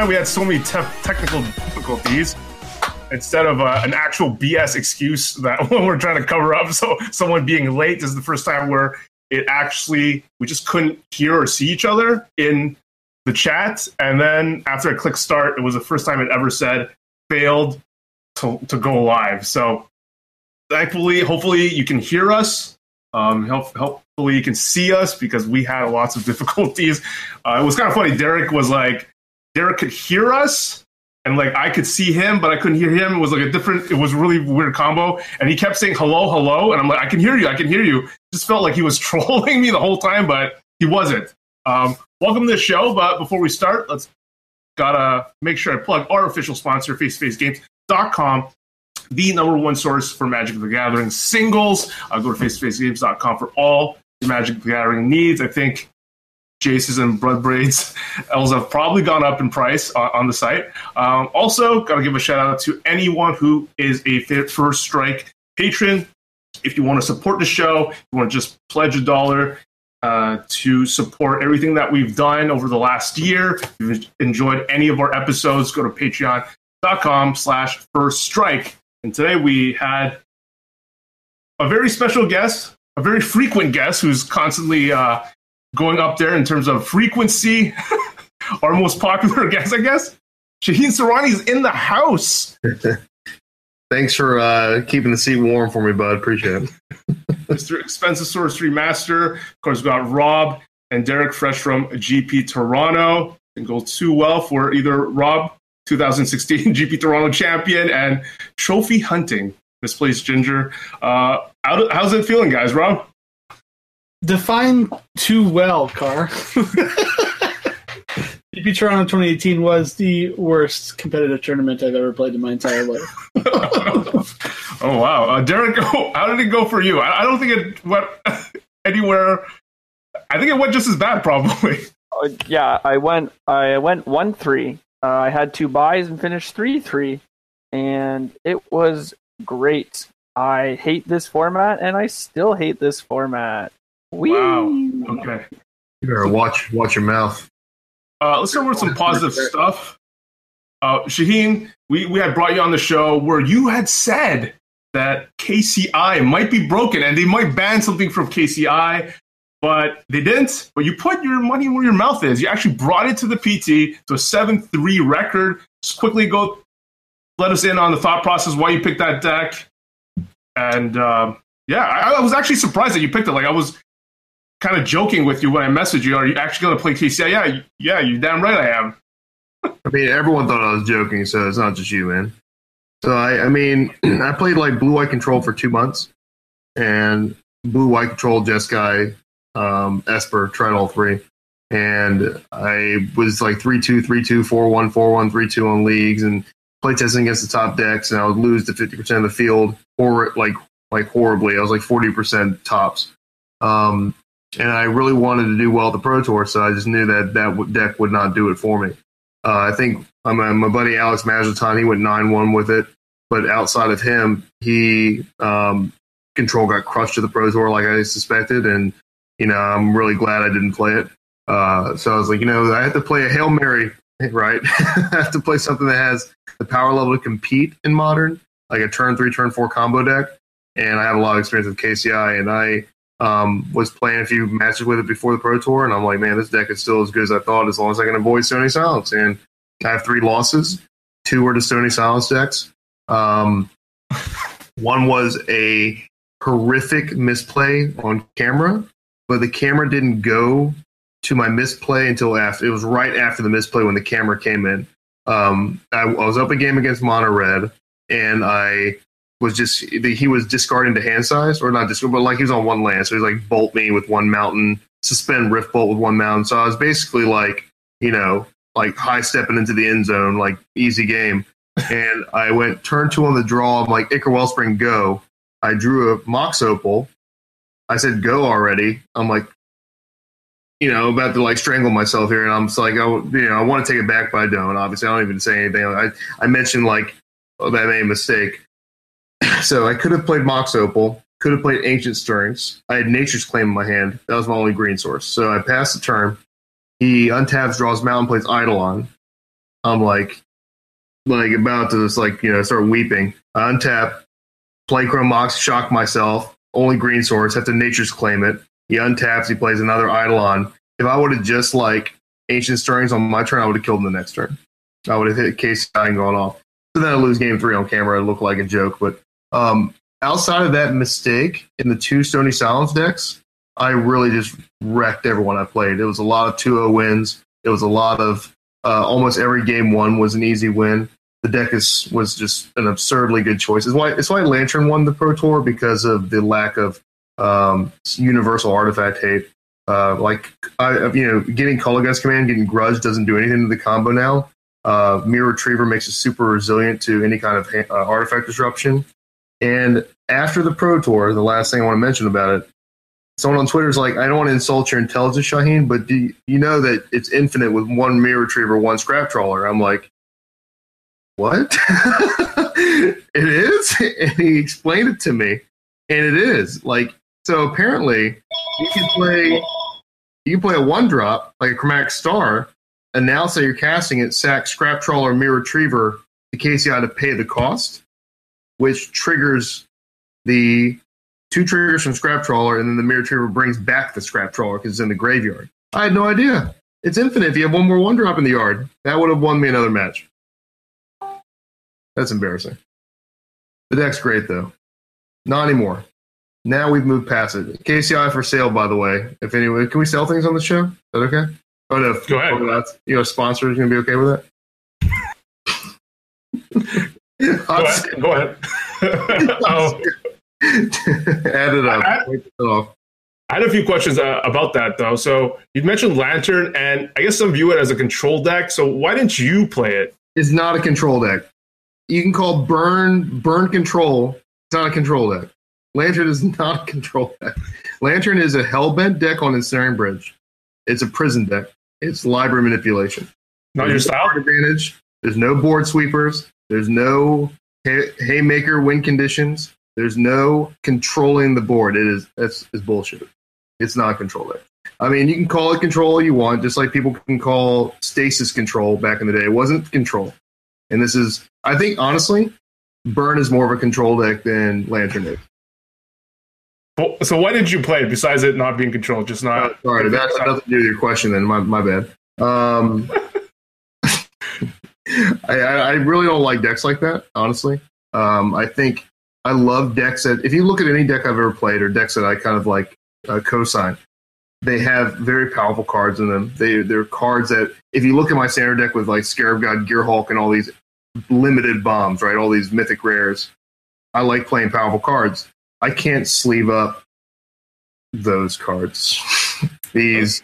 time we had so many te- technical difficulties. Instead of uh, an actual BS excuse that we're trying to cover up, so someone being late, is the first time where it actually we just couldn't hear or see each other in the chat. And then after I clicked start, it was the first time it ever said failed to, to go live. So thankfully, hopefully you can hear us. Um, help, hopefully you can see us because we had lots of difficulties. Uh, it was kind of funny. Derek was like, Derek could hear us and like I could see him, but I couldn't hear him. It was like a different, it was really weird combo. And he kept saying hello, hello. And I'm like, I can hear you, I can hear you. Just felt like he was trolling me the whole time, but he wasn't. Um, welcome to the show. But before we start, let's gotta make sure I plug our official sponsor, face2facegames.com the number one source for Magic the Gathering singles. Uh, go to face2facegames.com for all Magic the Gathering needs. I think Jace's and Blood Braids L's have probably gone up in price uh, on the site. Um, also, got to give a shout out to anyone who is a First Strike patron. If you want to support the show, you want to just pledge a dollar uh, to support everything that we've done over the last year. If you've enjoyed any of our episodes, go to patreon.com slash first strike and today we had a very special guest, a very frequent guest who's constantly uh, going up there in terms of frequency. Our most popular guest, I guess. Shaheen is in the house. Thanks for uh, keeping the seat warm for me, bud. Appreciate it. Mr. Expensive Sorcery Master. Of course, we got Rob and Derek Fresh from GP Toronto. And go too well for either Rob 2016 GP Toronto champion, and trophy hunting. Misplaced Ginger. Uh, how, how's it feeling, guys? Rob? Define too well, Car. GP Toronto 2018 was the worst competitive tournament I've ever played in my entire life. oh wow, uh, Derek, how did it go for you? I, I don't think it went anywhere. I think it went just as bad, probably. Uh, yeah, I went. I went one three uh, I had two buys and finished 3 3, and it was great. I hate this format, and I still hate this format. Whee! Wow. Okay. You better watch watch your mouth. Uh, let's start with some positive stuff. Uh, Shaheen, we, we had brought you on the show where you had said that KCI might be broken and they might ban something from KCI but they didn't. But you put your money where your mouth is. You actually brought it to the PT to a 7 3 record. Just quickly go let us in on the thought process why you picked that deck. And uh, yeah, I, I, was actually surprised that you picked it. Like, I was kind of joking with you when I messaged you. Are you actually going to play KCI? Yeah, yeah, you damn right I am. I mean, everyone thought I was joking, so it's not just you, man. So I, I mean, I played like blue white control for two months, and blue white control Jeskai um, Esper, tried all three. And I was like 3 2, 3 2, 4 1, 4 1, 3 2 on leagues and play testing against the top decks. And I would lose to 50% of the field, or like like horribly. I was like 40% tops. Um, and I really wanted to do well at the Pro Tour, so I just knew that that deck would not do it for me. Uh, I think um, my buddy Alex Majlaton, he went 9 1 with it. But outside of him, he um, control got crushed to the Pro Tour like I suspected. And you know, I'm really glad I didn't play it. Uh, so I was like, you know, I have to play a Hail Mary, right? I have to play something that has the power level to compete in modern, like a turn three, turn four combo deck. And I have a lot of experience with KCI, and I um, was playing a few matches with it before the Pro Tour, and I'm like, man, this deck is still as good as I thought, as long as I can avoid Stony Silence. And I have three losses. Two were to Stony Silence decks. Um, one was a horrific misplay on camera but the camera didn't go to my misplay until after it was right after the misplay when the camera came in. Um, I, I, was up a game against Mono Red, and I was just he was discarding to hand size or not discard, but like he was on one land, so he's like bolt me with one mountain, suspend rift bolt with one mountain. So I was basically like you know like high stepping into the end zone, like easy game. and I went turn two on the draw. I'm like Ichor Wellspring go. I drew a Mox Opal, I said go already. I'm like, you know, about to like strangle myself here, and I'm just like, oh, you know, I want to take it back, but I don't. Obviously, I don't even say anything. I I mentioned like oh, that made a mistake, so I could have played Mox Opal, Could have played Ancient Stirrings. I had Nature's Claim in my hand. That was my only green source. So I passed the turn. He untaps, draws Mountain, plays Eidolon. I'm like, like about to just like you know start weeping. I untap, play Chrome Mox, shock myself. Only green source. Have to Nature's Claim it. He untaps. He plays another Eidolon. If I would have just like Ancient Stirrings on my turn, I would have killed him the next turn. I would have hit KCI and gone off. So then I lose game three on camera. It looked like a joke. But um, outside of that mistake in the two Stony Silence decks, I really just wrecked everyone I played. It was a lot of 2 0 wins. It was a lot of uh, almost every game one was an easy win. The deck is was just an absurdly good choice. It's why it's why Lantern won the Pro Tour because of the lack of um, universal artifact hate. Uh, like I, you know, getting Kolaghan's Command, getting Grudge doesn't do anything to the combo now. Uh, Myr Retriever makes it super resilient to any kind of uh, artifact disruption. And after the Pro Tour, the last thing I want to mention about it, someone on Twitter is like, I don't want to insult your intelligence, Shaheen, but do you, you know that it's infinite with one Myr Retriever, one Scrap Trawler? I'm like, what? it is? And he explained it to me, and it is. Like, so apparently, you can play you can play a one drop like a chromatic star, and now say you're casting it, sack scrap trawler myr retriever to KCI to pay the cost, which triggers the two triggers from scrap trawler, and then the myr retriever brings back the scrap trawler because it's in the graveyard. I had no idea. It's infinite. If you have one more one drop in the yard, that would have won me another match. That's embarrassing. The deck's great though. Not anymore. Now we've moved past it. KCI for sale, by the way. If anyone, can we sell things on the show? Is that okay? Oh no, Go ahead. oh, that's- you know, sponsors gonna be okay with that. Go ahead. Go ahead. oh, Add it up. I- it. I had a few questions uh, about that though. So you mentioned Lantern, and I guess some view it as a control deck. So why didn't you play it? It's not a control deck. You can call burn burn control. It's not a control deck. Lantern is not a control deck. Lantern is a hellbent deck on ensnaring bridge. It's a prison deck. It's library manipulation. Not your There's no style. advantage. There's no board sweepers. There's no hay- haymaker win conditions. There's no controlling the board. It is that's is bullshit. It's not control deck. I mean, you can call it control all you want, just like people can call stasis control back in the day. It wasn't control. And this is, I think, honestly, Burn is more of a control deck than Lantern is. Well, So why did you play it besides it not being controlled? Just not. sorry, that to do your question. Then my my bad. Um, I, I really don't like decks like that. Honestly, um, I think I love decks that if you look at any deck I've ever played or decks that I kind of like uh, co-sign, they have very powerful cards in them. They they're cards that if you look at my standard deck with like Scarab God, Gearhulk, and all these limited bombs, right? All these mythic rares. I like playing powerful cards. I can't sleeve up those cards. These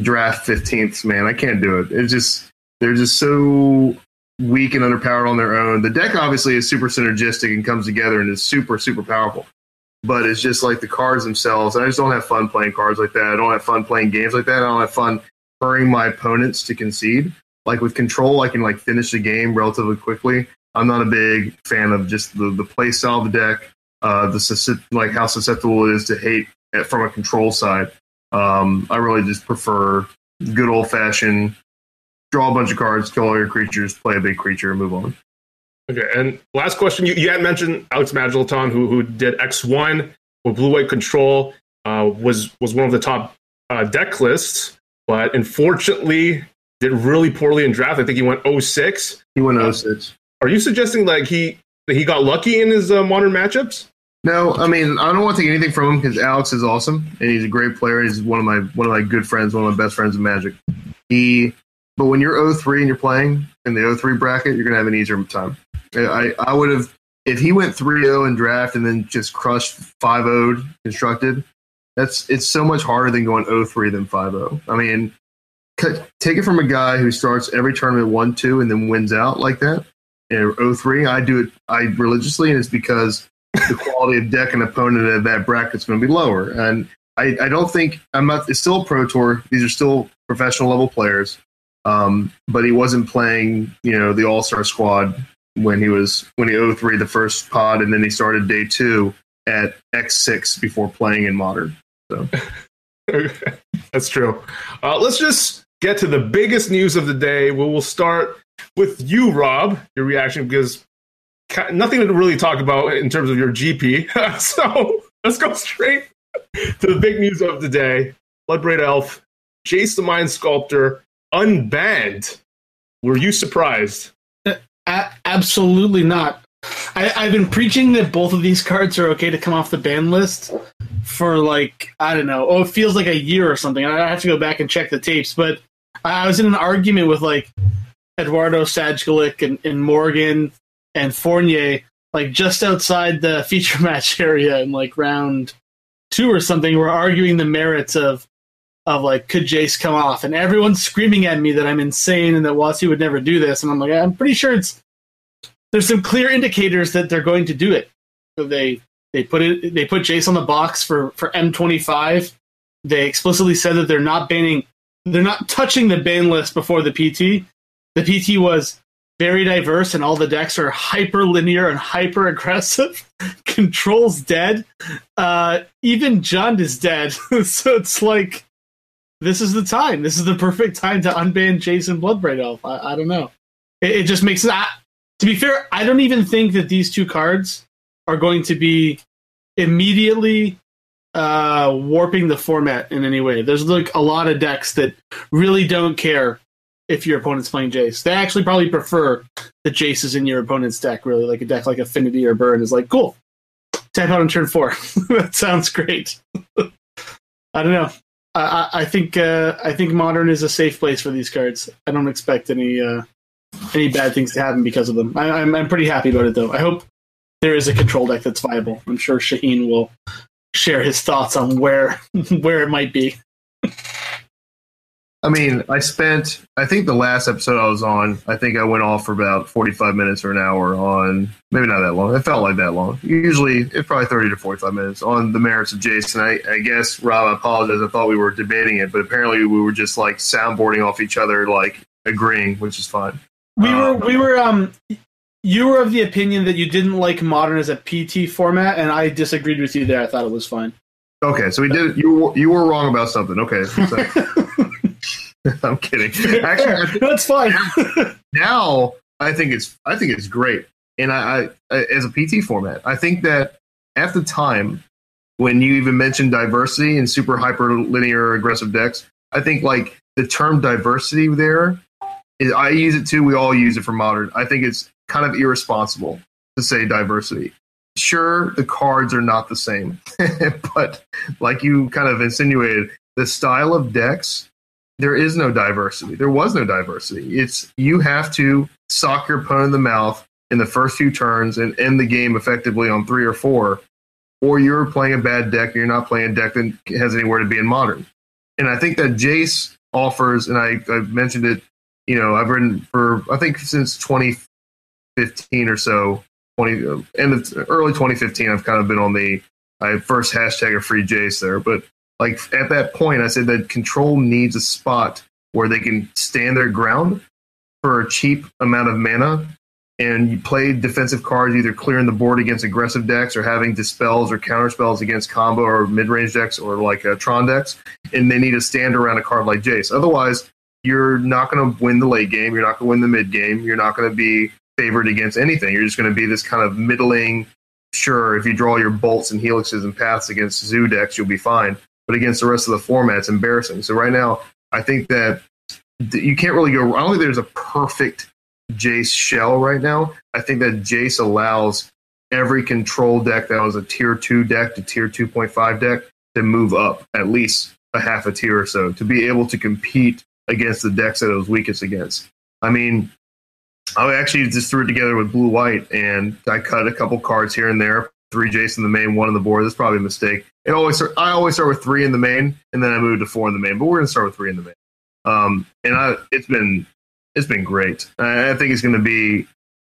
draft 15ths, man, I can't do it. It's just they're just so weak and underpowered on their own. The deck obviously is super synergistic and comes together and is super super powerful. But it's just like the cards themselves. I just don't have fun playing cards like that. I don't have fun playing games like that. I don't have fun hurrying my opponents to concede. Like with control, I can like finish the game relatively quickly. I'm not a big fan of just the, the play style of the deck, uh, the like how susceptible it is to hate from a control side. Um, I really just prefer good old fashioned draw a bunch of cards, kill all your creatures, play a big creature, and move on. Okay, and last question. You, you had mentioned Alex Majlaton, who who did X one with blue white control, uh, was was one of the top uh, deck lists, but unfortunately did really poorly in draft. I think he went 06. He went 06. Are you suggesting like he that he got lucky in his uh, modern matchups? No, I mean I don't want to take anything from him because Alex is awesome and he's a great player. He's one of my one of my good friends, one of my best friends in Magic. He, but when you're 03 and you're playing in the 03 bracket, you're gonna have an easier time. I I would have if he went 3-0 in draft and then just crushed 5-0 constructed. That's it's so much harder than going 03 than 5-0. I mean, take it from a guy who starts every tournament 1-2 and then wins out like that. In 03, I do it I religiously, and it's because the quality of deck and opponent of that bracket is going to be lower. And I, I don't think I'm not. It's still a pro tour. These are still professional level players. Um, but he wasn't playing, you know, the All Star squad when he was when he 03 the first pod, and then he started day two, at X6 before playing in modern. So That's true. Uh, let's just get to the biggest news of the day. We will start with you, Rob, your reaction, because ca- nothing to really talk about in terms of your GP. so let's go straight to the big news of the day. Bloodbraid Elf, Jace the Mind Sculptor, unbanned. Were you surprised? Uh, a- absolutely not. I, I've been preaching that both of these cards are okay to come off the ban list for like I don't know. Oh, it feels like a year or something. I have to go back and check the tapes, but I was in an argument with like Eduardo Sajgalik and, and Morgan and Fournier, like just outside the feature match area in like round two or something. We're arguing the merits of of like could Jace come off, and everyone's screaming at me that I'm insane and that WotC would never do this, and I'm like I'm pretty sure it's there's some clear indicators that they're going to do it. So they they put it they put Jace on the box for for M25. They explicitly said that they're not banning they're not touching the ban list before the PT. The PT was very diverse and all the decks are hyper linear and hyper aggressive. Control's dead. Uh, even Jund is dead. so it's like this is the time. This is the perfect time to unban Jason Bloodbraid Elf. I, I don't know. It, it just makes that. To be fair, I don't even think that these two cards are going to be immediately uh, warping the format in any way. There's like a lot of decks that really don't care if your opponent's playing Jace. They actually probably prefer the Jace is in your opponent's deck. Really, like a deck like Affinity or Burn is like cool. Tap out on turn four. that sounds great. I don't know. I, I, think uh, I think Modern is a safe place for these cards. I don't expect any uh, any bad things to happen because of them. I, I'm I'm pretty happy about it though. I hope there is a control deck that's viable. I'm sure Shaheen will share his thoughts on where where it might be. I mean, I spent, I think the last episode I was on, I think I went off for about 45 minutes or an hour on, maybe not that long. It felt like that long. Usually, it's probably 30 to 45 minutes on the merits of Jason. I, I guess, Rob, I apologize. I thought we were debating it, but apparently we were just like soundboarding off each other, like agreeing, which is fine. We were Um, we were um you were of the opinion that you didn't like modern as a PT format, and I disagreed with you there. I thought it was fine. Okay, so we did, you, you were wrong about something. Okay. So, I'm kidding. Actually, that's fine. now I think it's I think it's great, and I, I as a PT format, I think that at the time when you even mentioned diversity and super hyper linear aggressive decks, I think like the term diversity there, is, I use it too. We all use it for modern. I think it's kind of irresponsible to say diversity. Sure, the cards are not the same, but like you kind of insinuated, the style of decks there is no diversity. There was no diversity. It's you have to sock your opponent in the mouth in the first few turns and end the game effectively on three or four, or you're playing a bad deck and you're not playing a deck that has anywhere to be in modern. And I think that Jace offers, and I, I've mentioned it, you know, I've written for I think since 2015 or so, 20 uh, end of early 2015, I've kind of been on the I first hashtag a free Jace there, but like at that point, I said that control needs a spot where they can stand their ground for a cheap amount of mana, and you play defensive cards, either clearing the board against aggressive decks or having dispels or counter spells against combo or mid range decks or like uh, Tron decks, and they need to stand around a card like Jace. Otherwise, you're not going to win the late game. You're not going to win the mid game. You're not going to be favored against anything. You're just going to be this kind of middling. Sure, if you draw your bolts and helixes and paths against zoo decks, you'll be fine but against the rest of the format, it's embarrassing. So right now, I think that you can't really go. I don't think there's a perfect Jace shell right now. I think that Jace allows every control deck that was a tier two deck to tier two point five deck to move up at least a half a tier or so to be able to compete against the decks that it was weakest against. I mean, I actually just threw it together with blue white and I cut a couple cards here and there. Three Jason in the main, one on the board. That's probably a mistake. It always start, I always start with three in the main, and then I move to four in the main. But we're gonna start with three in the main. Um, and I, it's been it's been great. I, I think it's gonna be.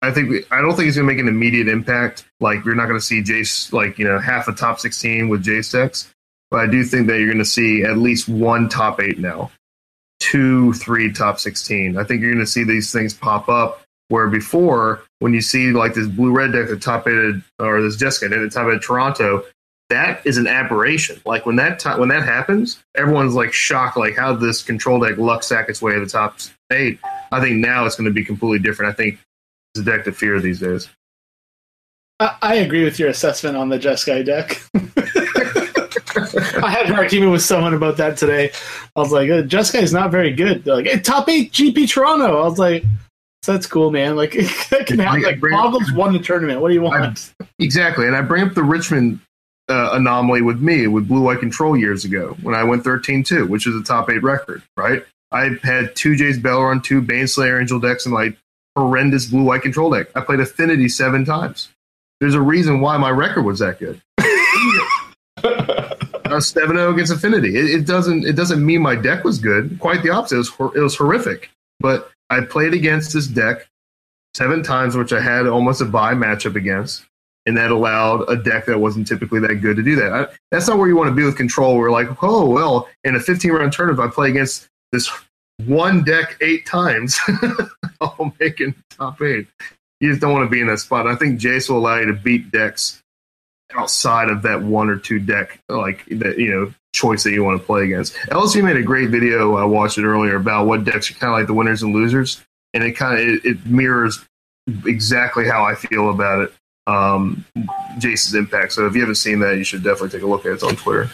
I think I don't think it's gonna make an immediate impact. Like you're not gonna see Jace like you know half a top sixteen with Jace decks, but I do think that you're gonna see at least one top eight now, two, three top sixteen. I think you're gonna see these things pop up. Where before, when you see like this blue red deck, the top eight or this Jeskai deck, the top eight Toronto, that is an aberration. Like when that when that happens, everyone's like shocked, like how this control deck luck sack its way to the top eight. I think now it's going to be completely different. I think it's a deck to fear these days. I, agree with your assessment on the Jeskai deck. I had an argument with someone about that today. I was like, uh, Jeskai is not very good. They're like, hey, top eight GP Toronto. I was like, that's cool, man. Like, that can happen. Like, Boggles won the tournament. What do you want? Exactly, and I bring up the Richmond uh, anomaly with me with Blue Eye Control years ago when I went 13-2, which is a top eight record, right? I had two Jace Beleren, two Baneslayer Angel decks and like horrendous Blue Eye Control deck. I played Affinity seven times. There's a reason why my record was that good. I was 7-0 against Affinity. It, it doesn't it doesn't mean my deck was good. Quite the opposite. It was it was horrific. But I played against this deck seven times, which I had almost a buy matchup against, and that allowed a deck that wasn't typically that good to do that. I, that's not where you want to be with control. Where like, oh well, in a 15 round tournament, if I play against this one deck eight times, I'll make it top eight. You just don't want to be in that spot. I think Jace will allow you to beat decks outside of that one or two deck like that you know choice that you want to play against. LSV made a great video. I watched it earlier about what decks are kind of like the winners and losers, and it kind of it, it mirrors exactly how I feel about it. Um, Jace's impact. So if you haven't seen that, you should definitely take a look at it. It's on Twitter.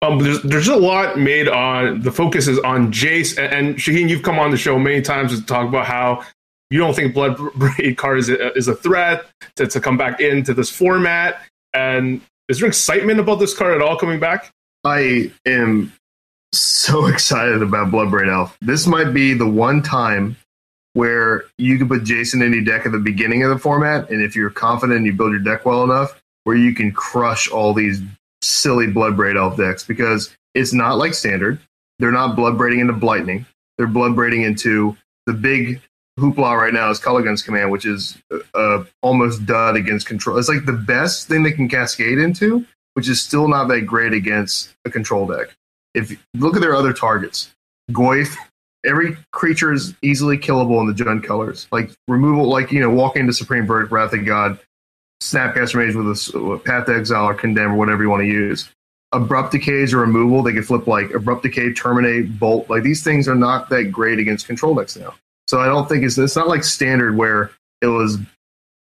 Um, there's, there's a lot made on the focus is on Jace and, and Shaheen. You've come on the show many times to talk about how you don't think Blood Braid card is a, is a threat to, to come back into this format. And is there excitement about this card at all coming back? I am so excited about Blood Bloodbraid Elf. This might be the one time where you can put Jason in your deck at the beginning of the format, and if you're confident and you build your deck well enough, where you can crush all these silly Blood Bloodbraid Elf decks because it's not like standard. They're not Bloodbraiding into Blightning. They're Bloodbraiding into the big hoopla right now is Kolaghan's Command, which is uh, almost dud against control. It's like the best thing they can cascade into, which is still not that great against a control deck. If look at their other targets, Goyf, every creature is easily killable in the Jund colors. Like removal, like you know, walk into Supreme Verdict, Wrath of God, Snapcaster Mage with a Path to Exile or Condemn or whatever you want to use. Abrupt decays or removal, they can flip like abrupt decay, terminate, bolt. Like these things are not that great against control decks now. So I don't think it's it's not like standard where it was,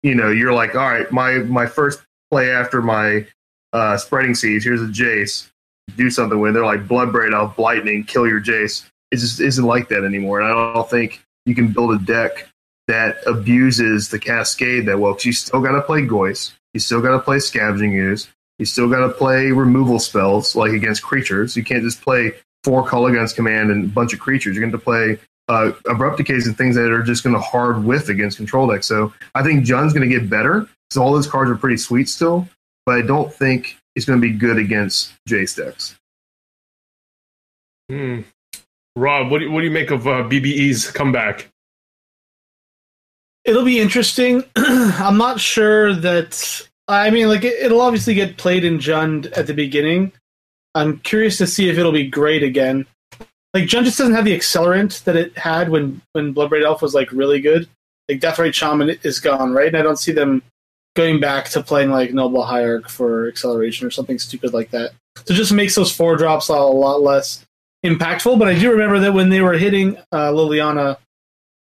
you know, you're like, all right, my my first play after my uh, Spreading Seas, here's a Jace, do something with. They're like Bloodbraid, I'll Blightning, kill your Jace. It just isn't like that anymore. And I don't think you can build a deck that abuses the cascade that well. Because you still got to play Goyfs, you still got to play Scavenging Ooze, you still got to play removal spells like against creatures. You can't just play four Kolaghan's command and a bunch of creatures. You're going to play uh, abrupt decays and things that are just going to hard with against control decks. So I think Jund's going to get better because all those cards are pretty sweet still, but I don't think it's going to be good against Jace decks. Hmm. Rob, what do, you, what do you make of uh, BBE's comeback? It'll be interesting. I'm not sure that. I mean, like it, will obviously get played in Jund at the beginning. I'm curious to see if it'll be great again. Like Jund just doesn't have the accelerant that it had when when Bloodbraid Elf was like really good. Like Death Deathrite Shaman is gone, right? And I don't see them going back to playing like Noble Hierarch for acceleration or something stupid like that. So just makes those four drops a lot less impactful. But I do remember that when they were hitting uh, Liliana,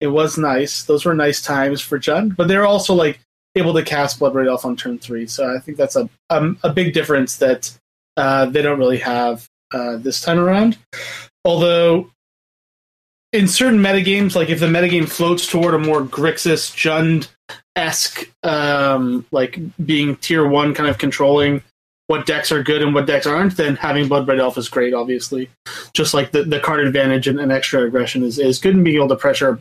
it was nice. Those were nice times for Jund, but they're also like able to cast Bloodbraid Elf on turn three. So I think that's a um, a big difference that uh, they don't really have uh, this time around. Although in certain metagames, like if the metagame floats toward a more Grixis Jund esque, um, like being tier one, kind of controlling what decks are good and what decks aren't, then having Bloodbraid Elf is great, obviously. Just like the, the card advantage and, and extra aggression is, is good, and being able to pressure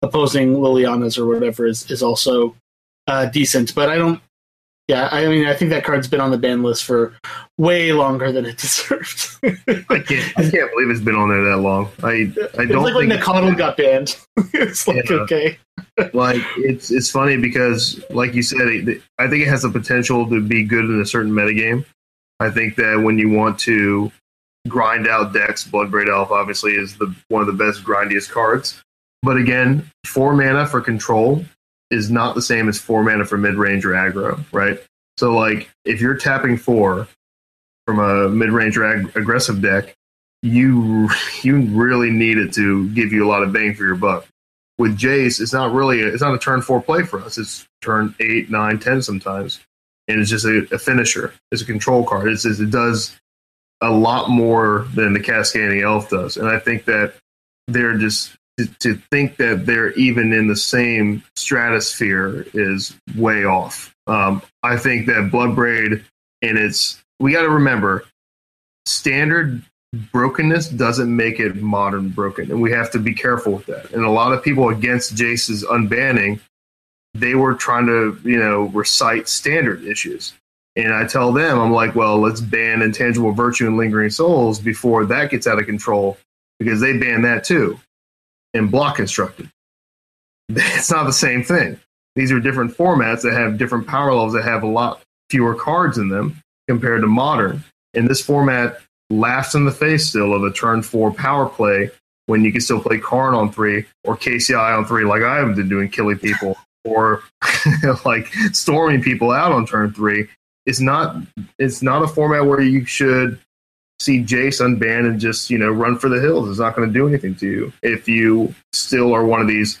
opposing Lilianas or whatever is, is also uh, decent. But I don't yeah, I mean, I think that card's been on the ban list for way longer than it deserved. I can't, I can't believe it's been on there that long. I, I don't like think when Nakano got banned. it's like Yeah. okay, like it's it's funny because, like you said, it, I think it has the potential to be good in a certain metagame. I think that when you want to grind out decks, Bloodbraid Elf obviously is the one of the best grindiest cards. But again, four mana for control is not the same as four mana for mid range or aggro, right? So like if you're tapping four from a mid range or ag- aggressive deck, you you really need it to give you a lot of bang for your buck. With Jace, it's not really a, it's not a turn four play for us. It's turn eight, nine, ten sometimes, and it's just a, a finisher. It's a control card. It's, it does a lot more than the Cascading Elf does, and I think that they're just to, to think that they're even in the same stratosphere is way off. Um, I think that Bloodbraid and its we got to remember standard brokenness doesn't make it modern broken, and we have to be careful with that. And a lot of people against Jace's unbanning, they were trying to you know recite standard issues. And I tell them, I'm like, well, let's ban intangible virtue and lingering souls before that gets out of control because they ban that too and block constructed. It's not the same thing. These are different formats that have different power levels that have a lot fewer cards in them compared to modern. And this format laughs in the face still of a turn four power play when you can still play Karn on three or KCI on three, like I have been doing, killing people or like storming people out on turn three. It's not. It's not a format where you should see Jace unbanned and just you know run for the hills. It's not going to do anything to you if you still are one of these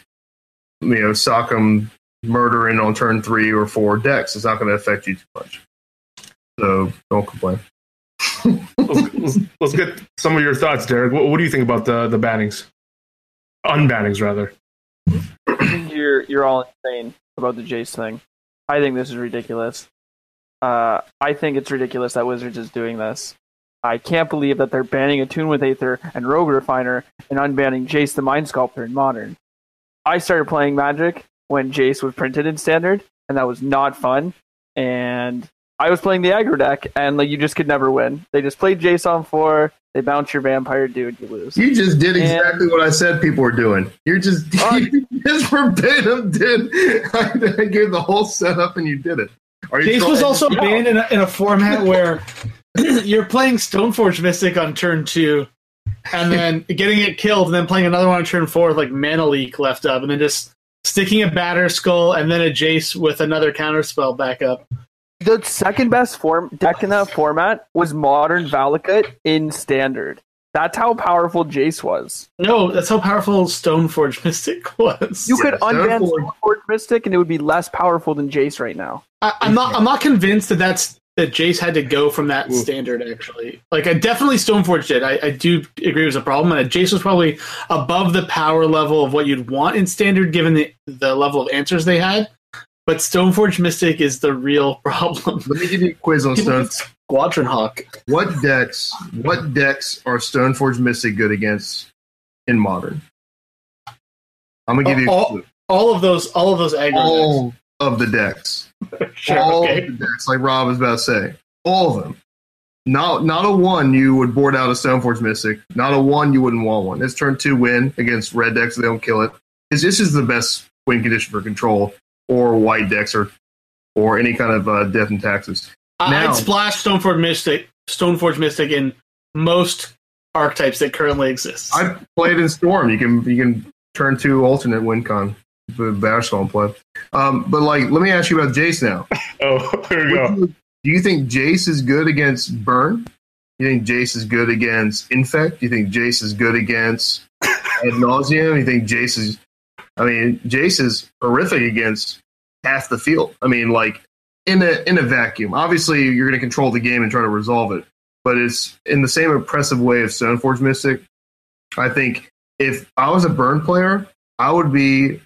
you know Sock'em murdering on turn three or four decks. It's not going to affect you too much. So don't complain. let's, let's, let's get some of your thoughts, Derek. What, what do you think about the the bannings, unbannings rather? you're you're all insane about the Jace thing. I think this is ridiculous. Uh, I think it's ridiculous that Wizards is doing this. I can't believe that they're banning Attune with Aether and Rogue Refiner and unbanning Jace the Mind Sculptor in Modern. I started playing Magic when Jace was printed in Standard, and that was not fun. And I was playing the aggro deck, and like you just could never win. They just played Jace on four. They bounce your vampire dude, you lose. You just did And- exactly what I said people were doing. You're just Oh. you just verbatim did. I gave the whole setup and you did it. Are you Jace trying- was also banned in a, in a format where you're playing Stoneforge Mystic on turn two, and then getting it killed, and then playing another one on turn four with like Mana Leak left up, and then just sticking a Batterskull and then a Jace with another counterspell back up. The second best form deck in that format was Modern Valakut in Standard. That's how powerful Jace was. No, that's how powerful Stoneforge Mystic was. You could Yeah, unban Stoneforge- Stoneforge Mystic, and it would be less powerful than Jace right now. I, I'm not. I'm not convinced that that's that Jace had to go from that Ooh. standard. Actually, like I definitely Stoneforge did. I, I do agree it was a problem, and Jace was probably above the power level of what you'd want in standard, given the the level of answers they had. But Stoneforge Mystic is the real problem. Let me give you a quiz on Stone. Squadron Hawk. What decks? What decks are Stoneforge Mystic good against in modern? I'm gonna give you a All- clue. All of those. All of those aggro. all of the decks. Decks. Sure. all Okay. of the decks, like Rob was about to say. All of them. Not not a one you would board out a Stoneforge Mystic. Not a one you wouldn't want one. It's turn two win against red decks, they don't kill it. This is the best win condition for control or white decks or or any kind of uh, death and taxes. I- Now- I'd splash Stoneforge Mystic. Stoneforge Mystic in most archetypes that currently exist. I played in Storm. You can you can turn two alternate win con. The Batterskull play. Um, but like, let me ask you about Jace now. Oh, there we go. Do you think Jace is good against Burn? You think Jace is good against Infect? You think Jace is good against Ad Nauseam? You think Jace is? I mean, Jace is horrific against half the field. I mean, like in a in a vacuum. Obviously, you're going to control the game and try to resolve it, but it's in the same oppressive way of Stoneforge Mystic. I think if I was a Burn player, I would be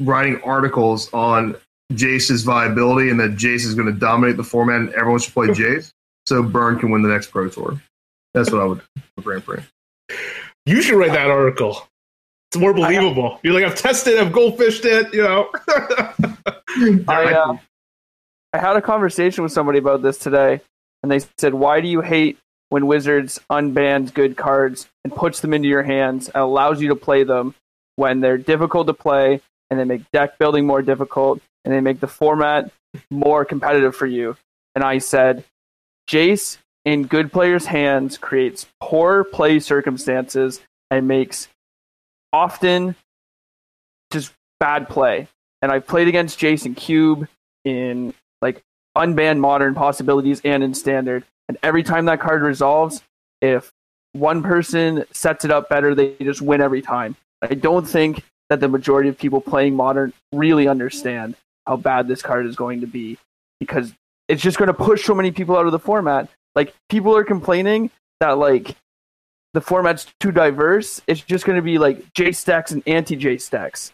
writing articles on Jace's viability and that Jace is going to dominate the format and everyone should play Jace so Burn can win the next Pro Tour. That's what I would do for Grand Prix. You should write that article. It's more believable. You're like, I've tested, I've goldfished it, you know. I, uh, I had a conversation with somebody about this today, and they said, "Why do you hate when Wizards unbans good cards and puts them into your hands and allows you to play them when they're difficult to play and they make deck building more difficult and they make the format more competitive for you?" And I said, "Jace in good players' hands creates poor play circumstances and makes often just bad play. And I've played against Jason Cube in like unbanned modern possibilities and in standard. And every time that card resolves, if one person sets it up better, they just win every time. I don't think that the majority of people playing modern really understand how bad this card is going to be because it's just going to push so many people out of the format. Like people are complaining that like the format's too diverse. It's just going to be like J stacks and anti J stacks,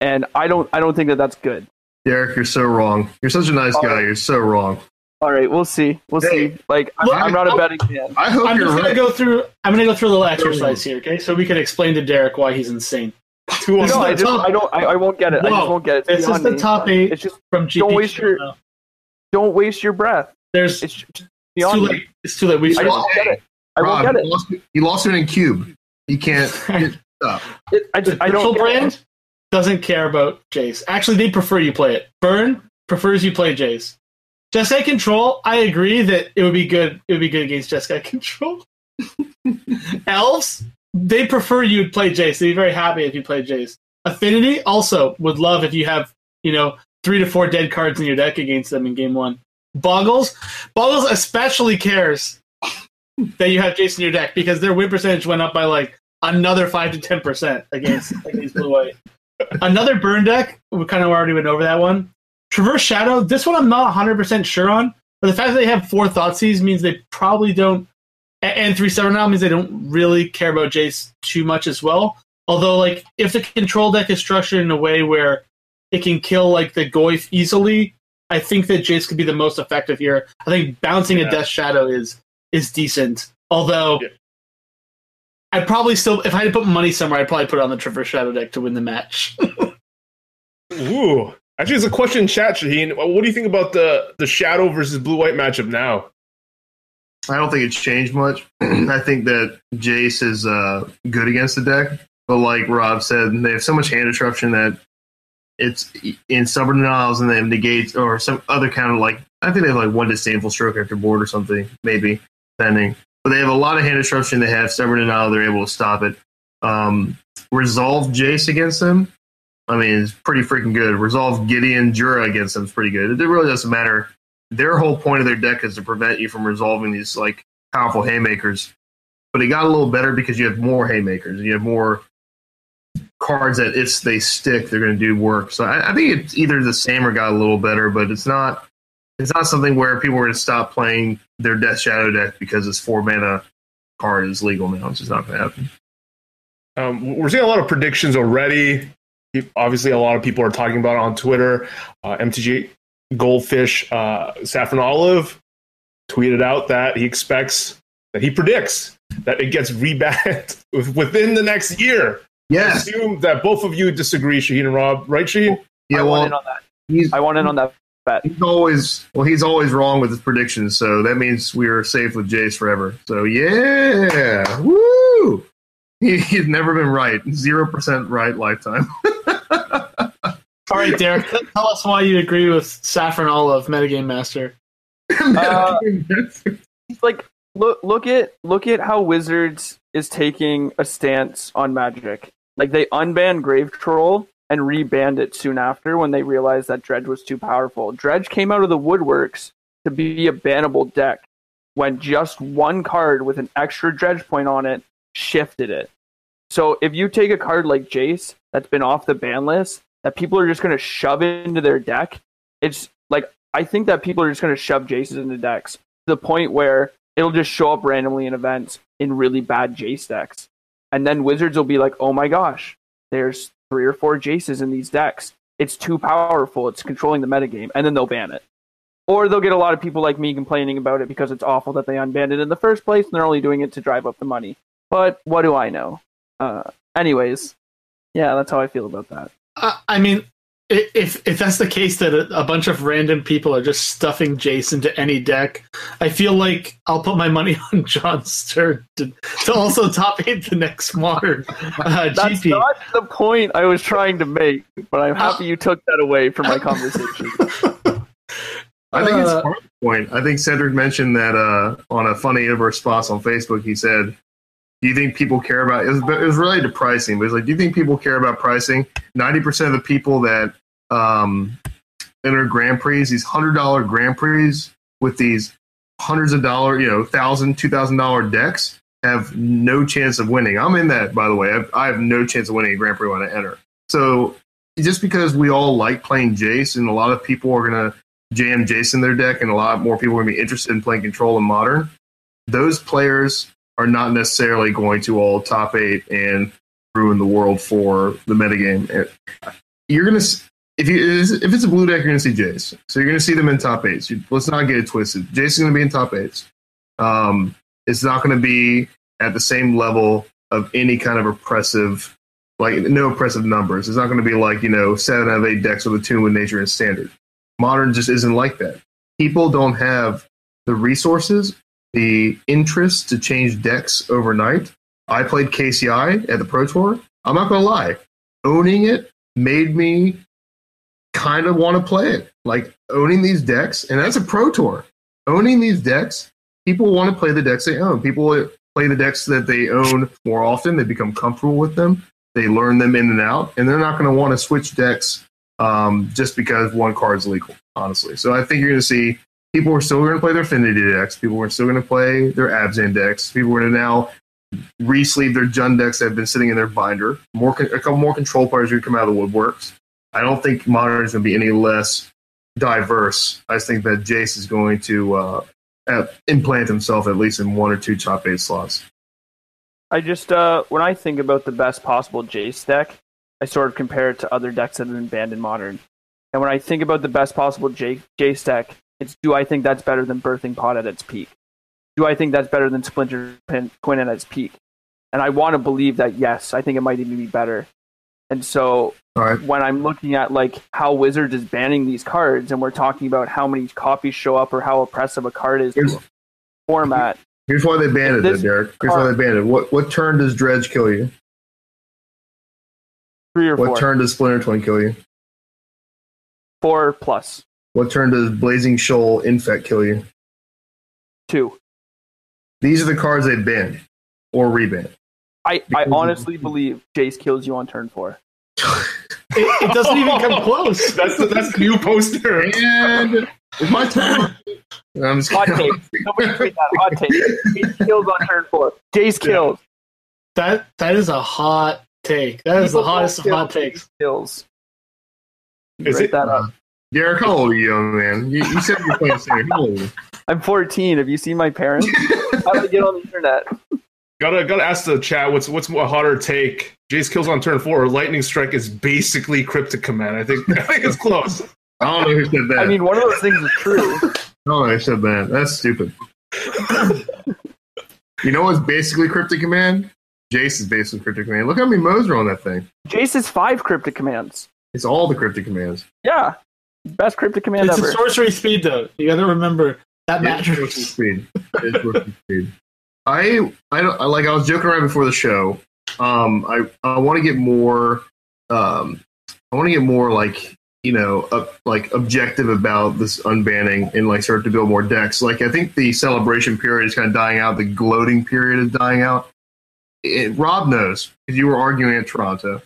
and I don't I don't think that that's good. Derek, you're so wrong. You're such a nice guy. You're so wrong. All right, we'll see. We'll Hey, see. Like I'm, look, I'm not a I- betting man. I hope I'm you're just gonna go through. I'm gonna go through a little exercise here, okay? So we can explain to Derek why he's insane. Two on No, I just top- I don't I, I won't get it. I just won't get it. this is beyond the top eight. It's just From GP. Don't waste your- don't waste your breath. There's It's just it's too late. It's too late. We I should. just won't get it. I Rob, won't get You it. lost, you lost it in cube. You can't. stop. it I, The just, I don't brand it. doesn't care about Jace. Actually, they prefer you play it. Burn prefers you play Jace. Jeskai Control, I agree that it would be good. It would be good against Jeskai Control. Elves, they prefer you play Jace. They'd be very happy if you play Jace. Affinity also would love if you have you know three to four dead cards in your deck against them in game one. Boggles, Boggles especially cares that you have Jace in your deck because their win percentage went up by like another five to ten percent against against blue white. Another burn deck. We kind of already went over that one. Traverse Shadow. This one I'm not 100 percent sure on, but the fact that they have four Thoughtseize means they probably don't. And three seven now means they don't really care about Jace too much as well. Although, like, if the control deck is structured in a way where it can kill like the Goyf easily, I think that Jace could be the most effective here. I think bouncing Yeah. a Death Shadow is is decent. Although Yeah. I'd probably still, if I had to put money somewhere, I'd probably put it on the Traverse Shadow deck to win the match. Ooh. Actually, there's a question in chat, Shaheen. What do you think about the the shadow versus blue white matchup now? I don't think it's changed much. I think that Jace is uh, good against the deck, but like Rob said, they have so much hand disruption that it's in stubborn denials and they negates or some other kind of like I think they have like one disdainful stroke after board or something, maybe depending. But they have a lot of hand disruption. They have stubborn denial. They're able to stop it. Um, resolve Jace against them. I mean, it's pretty freaking good. Resolve Gideon Jura against them is pretty good. It really doesn't matter their whole point of their deck is to prevent you from resolving these like powerful haymakers. But it got a little better because you have more haymakers. You have more cards that if they stick, they're going to do work. So I, I think it's either the same or got a little better, but it's not. It's not something where people are going to stop playing their Death Shadow deck because this four mana card is legal now. It's just not going to happen. Um, we're seeing a lot of predictions already. Obviously, a lot of people are talking about it on Twitter. Uh, MTG Goldfish uh, Saffron Olive tweeted out that he expects that he predicts that it gets rebanned within the next year. Yes. Assume that both of you disagree, Shaheen and Rob, right, Shaheen? Yeah. I want in on that. he's, I want in on that bet. he's always well. He's always wrong with his predictions. So that means we are safe with Jace forever. So yeah. Woo. He, he's never been right. Zero percent right lifetime. All right, Derek, tell us why you agree with Saffron Olive, Metagame Master. Uh, like look look at look at how Wizards is taking a stance on Magic. Like they unbanned Grave Troll and rebanned it soon after when they realized that Dredge was too powerful. Dredge came out of the woodworks to be a bannable deck when just one card with an extra Dredge point on it shifted it. So if you take a card like Jace that's been off the ban list that people are just going to shove into their deck, it's like I think that people are just going to shove Jaces into decks to the point where it'll just show up randomly in events in really bad Jace decks. And then Wizards will be like, oh my gosh, there's three or four Jaces in these decks. It's too powerful. It's controlling the metagame. And then they'll ban it. Or they'll get a lot of people like me complaining about it because it's awful that they unbanned it in the first place and they're only doing it to drive up the money. But what do I know? Uh, anyways, yeah, that's how I feel about that. Uh, I mean, if if that's the case that a, a bunch of random people are just stuffing Jace into any deck, I feel like I'll put my money on Jon Stern to, to also top eight the next modern uh, That's GP. not the point I was trying to make, but I'm happy you took that away from my conversation. I think it's Uh, part of the point. I think Cedric mentioned that uh, on a funny universe spots on Facebook. He said do you think people care about? It was, it was related to pricing, but it's like, do you think people care about pricing? Ninety percent of the people that um, enter Grand Prix, these hundred dollar Grand Prix with these hundreds of dollar, you know, thousand, two thousand dollar decks, have no chance of winning. I'm in that, by the way. I've, I have no chance of winning a Grand Prix when I enter. So just because we all like playing Jace, and a lot of people are gonna jam Jace in their deck, and a lot more people are gonna be interested in playing Control and Modern, those players are not necessarily going to all top eight and ruin the world for the metagame. You're gonna if you if it's a blue deck, you're gonna see Jace. So you're gonna see them in top eights. Let's not get it twisted. Jace is gonna be in top eights. Um, it's not gonna be at the same level of any kind of oppressive, like no oppressive numbers. It's not gonna be like you know seven out of eight decks with a Tomb of Nature and standard. Modern just isn't like that. People don't have the resources the interest to change decks overnight. I played KCI at the Pro Tour. I'm not going to lie. Owning it made me kind of want to play it. Like owning these decks, and that's a Pro Tour. Owning these decks, people want to play the decks they own. People play the decks that they own more often. They become comfortable with them. They learn them in and out, and they're not going to want to switch decks um, just because one card is legal, honestly. So I think you're going to see people are still going to play their Affinity decks. People are still going to play their Abzan decks. People going to now re-sleeve their Jund decks that have been sitting in their binder. More, a couple more control players are going to come out of the woodworks. I don't think Modern is going to be any less diverse. I just think that Jace is going to uh, implant himself at least in one or two top eight slots. I just uh, when I think about the best possible Jace deck, I sort of compare it to other decks that have been banned in Modern. And when I think about the best possible J- Jace deck, it's do I think that's better than Birthing Pod at its peak? Do I think that's better than Splinter Twin at its peak? And I want to believe that yes, I think it might even be better. And so right. when I'm looking at like how Wizards is banning these cards, and we're talking about how many copies show up or how oppressive a card is here's, format. Here's why they banned it, Derek. Here's card, why they banned it. What what turn does Dredge kill you? Three or what four. What turn does Splinter Twin kill you? Four plus. What turn does Blazing Shoal Infect kill you? Two. These are the cards they banned or rebanned. I, I honestly believe Jace kills you on turn four. it, it, doesn't even come close. That's the, that's the new poster. And it's my turn. I'm just hot take. Nobody tweet that. Hot take. Jace kills on turn four. Jace kills. That that is a hot take. That is People the hottest of hot takes. Kills. Is it, that up. Derek, how old are you, young man? You, you said you're playing Singer. How old are you? I'm 14. Have you seen my parents? how do I get on the internet? Gotta gotta ask the chat what's what's a hotter take? Jace kills on turn four or Lightning Strike is basically Cryptic Command. I think I think it's close. I don't know who said that. I mean, one of those things is true. No, I said that. That's stupid. you know what's basically Cryptic Command? Jace is basically Cryptic Command. Look how many modes are on that thing. Jace is five Cryptic Commands. It's all the Cryptic Commands. Yeah. Best cryptic command it's ever. It's a sorcery speed, though. You got to remember that matters. Speed. speed. I, I don't like. I was joking around before the show. Um, I, I want to get more. Um, I want to get more like you know, uh, like objective about this unbanning and like start to build more decks. Like I think the celebration period is kind of dying out. The gloating period is dying out. It, Rob knows because you were arguing at Toronto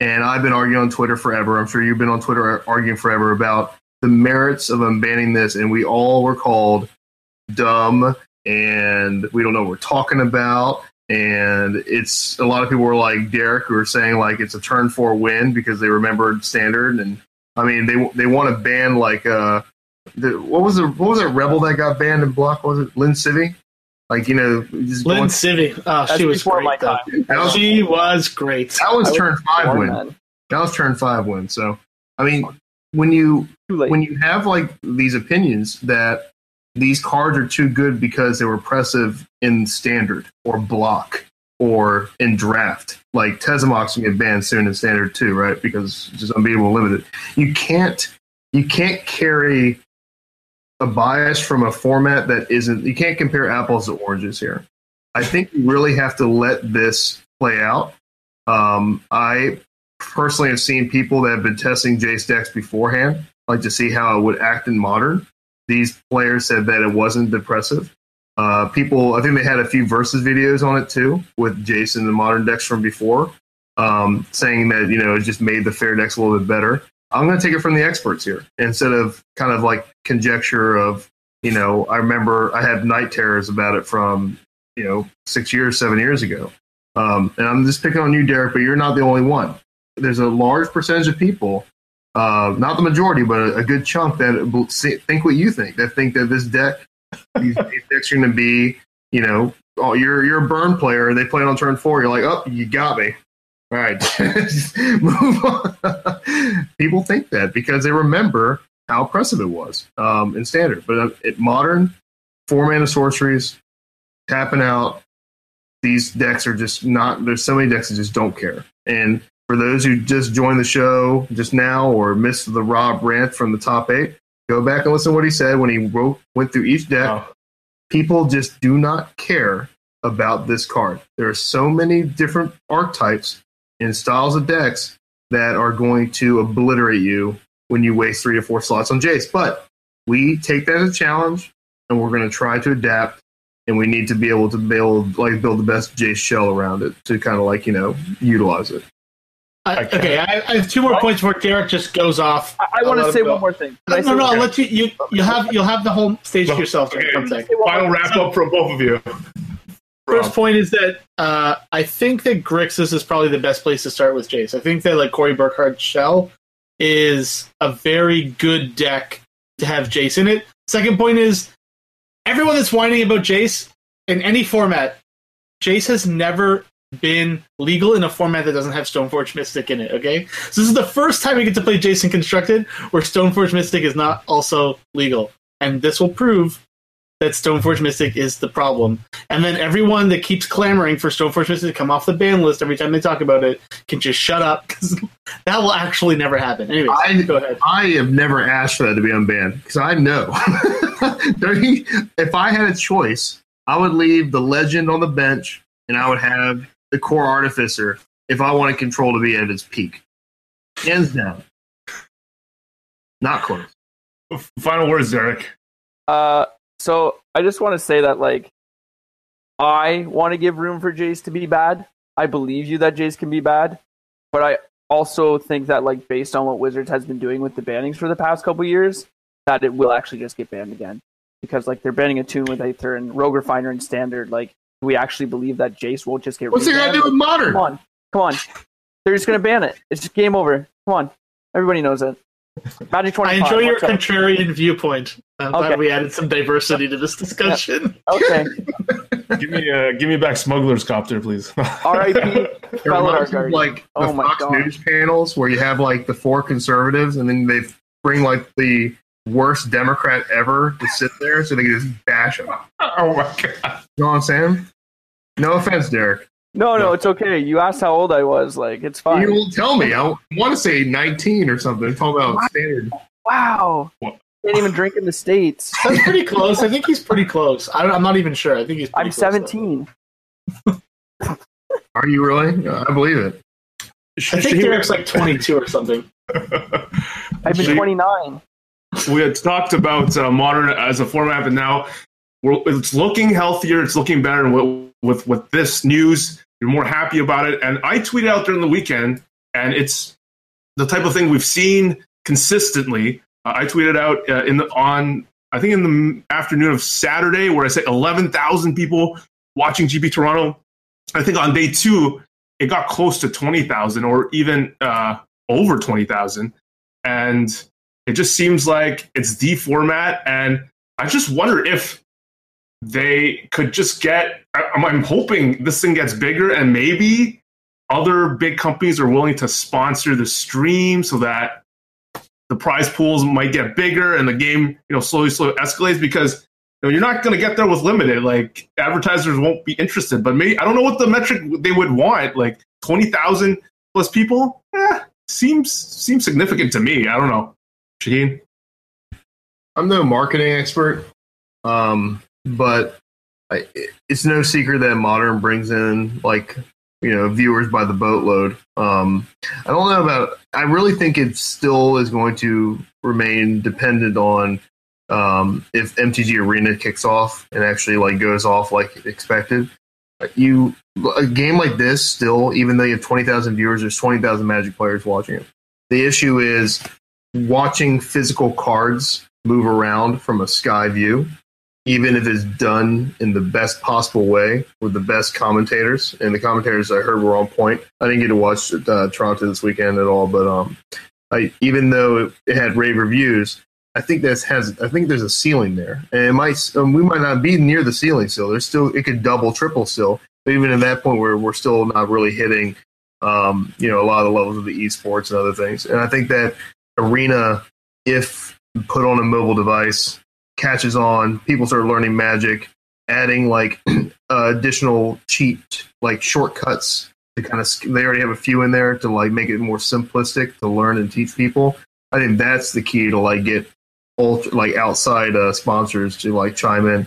and I've been arguing on Twitter forever. I'm sure you've been on Twitter arguing forever about the merits of unbanning this, and we all were called dumb and we don't know what we're talking about. And it's a lot of people were like Derek, who were saying like it's a turn four win because they remembered standard. And I mean, they they want to ban like uh, the, what was the what was that rebel that got banned in block? Was it Lin Sivvi? Like you know, just Lin going, Sivvi. Oh, she was great. Was, she was great. That was turn five win. Man. That was turn five win. So I mean, when you when you have like these opinions that these cards are too good because they were oppressive in standard or block or in draft, like Tezzimox can get banned soon in standard too, right? Because it's just unbeatable limited. You can't you can't carry a bias from a format that isn't you can't compare apples to oranges here. I think you really have to let this play out. Um, I personally have seen people that have been testing Jace decks beforehand, like to see how it would act in modern. These players said that it wasn't depressive. Uh, people, I think they had a few versus videos on it too with Jason and the modern decks from before, um, saying that you know it just made the fair decks a little bit better. I'm going to take it from the experts here instead of kind of like conjecture of you know I remember I had night terrors about it from you know six years, seven years ago, um, and I'm just picking on you, Derek, but you're not the only one. There's a large percentage of people uh, not the majority, but a, a good chunk that think what you think. That think that this deck, these, these decks are going to be, you know, oh, you're you're a burn player. They play it on turn four. You're like, oh, you got me. All right, move on. People think that because they remember how oppressive it was um, in standard, but uh, at modern, four mana sorceries, tapping out. These decks are just not. There's so many decks that just don't care, and for those who just joined the show just now or missed the Rob rant from the top eight, go back and listen to what he said when he wrote, went through each deck. Oh. People just do not care about this card. There are so many different archetypes and styles of decks that are going to obliterate you when you waste three to four slots on Jace. But we take that as a challenge and we're going to try to adapt and we need to be able to build like build the best Jace shell around it to kind of like, you know, utilize it. I, Okay. okay, I, I have two more oh. points before Derek just goes off. I, I want to say one more thing. No, Can I say no, one I'll let you. You you have you'll have the whole stage to yourself. Okay. One second. Final wrap up from both of you. First point is that uh, I think that Grixis is probably the best place to start with Jace. I think that like Corey Burkhart Shell is a very good deck to have Jace in it. Second point is everyone that's whining about Jace in any format, Jace has never been legal in a format that doesn't have Stoneforge Mystic in it. Okay, so this is the first time we get to play Jason Constructed where Stoneforge Mystic is not also legal, and this will prove that Stoneforge Mystic is the problem. And then everyone that keeps clamoring for Stoneforge Mystic to come off the ban list every time they talk about it can just shut up because that will actually never happen. Anyways, I- go ahead. I have never asked for that to be unbanned because I know. If I had a choice, I would leave the legend on the bench and I would have the Kor Artificer if I wanted control to be at its peak. Hands down. Not close. Final words, Derek. Uh, so I just want to say that like I want to give room for Jace to be bad. I believe you that Jace can be bad, but I also think that like based on what Wizards has been doing with the bannings for the past couple years, that it will actually just get banned again because like they're banning Attune with Aether and Rogue Refiner and Standard. Like, do we actually believe that Jace won't just get? What's it got to do with modern? Come on, come on. They're just gonna ban it. It's just game over. Come on, everybody knows it. Magic twenty. I enjoy your contrarian viewpoint. I'm glad we added some diversity to this discussion. Okay. Give me uh, give me back Smuggler's Copter, please. R.I.P. It Fellow reminds me of Guardian. like the Oh my Fox God. News panels where you have like the four conservatives and then they bring like the worst Democrat ever to sit there so they can just bash them. oh my god. You know what I'm saying? No offense, Derek. No, no, it's okay. You asked how old I was. Like, it's fine. You won't tell me. I want to say 19 or something. Talking about standard. Wow. What? Can't even drink in the States. That's pretty close. I think he's pretty close. I, I'm not even sure. I think he's. Pretty I'm close, 17. Are you really? I believe it. I think Derek's like 22 or something. I've been 29. we had talked about uh, modern as a format, but now we're, it's looking healthier. It's looking better. And with, with with this news, you're more happy about it. And I tweeted out during the weekend, and it's the type of thing we've seen consistently. Uh, I tweeted out uh, in the on I think in the afternoon of Saturday, where I said 11,000 people watching GP Toronto. I think on day two, it got close to 20,000 or even uh, over 20,000. And it just seems like it's the format. And I just wonder if they could just get, I'm, I'm hoping this thing gets bigger and maybe other big companies are willing to sponsor the stream so that the prize pools might get bigger and the game, you know, slowly, slowly escalates because you know, you're not going to get there with limited. Like advertisers won't be interested, but maybe I don't know what the metric they would want. Like twenty thousand plus people, eh, seems seems significant to me. I don't know, Shaheen. I'm no marketing expert, um, but I, it's no secret that modern brings in like you know viewers by the boatload. Um, I don't know about. I really think it still is going to remain dependent on um, if MTG Arena kicks off and actually like goes off like expected, you a game like this still, even though you have twenty thousand viewers, there's twenty thousand Magic players watching it. The issue is watching physical cards move around from a sky view, even if it's done in the best possible way with the best commentators. And the commentators I heard were on point. I didn't get to watch uh, Toronto this weekend at all, but um, I, even though it, had rave reviews, I think that has I think there's a ceiling there, and it might um, we might not be near the ceiling still. There's still it could double, triple still. But even at that point, where we're still not really hitting, um, you know, a lot of the levels of the esports and other things. And I think that arena, if put on a mobile device, catches on, people start learning Magic, adding like uh, additional cheat like shortcuts to kind of they already have a few in there to like make it more simplistic to learn and teach people. I think that's the key to like get ultra, like outside uh, sponsors to like chime in.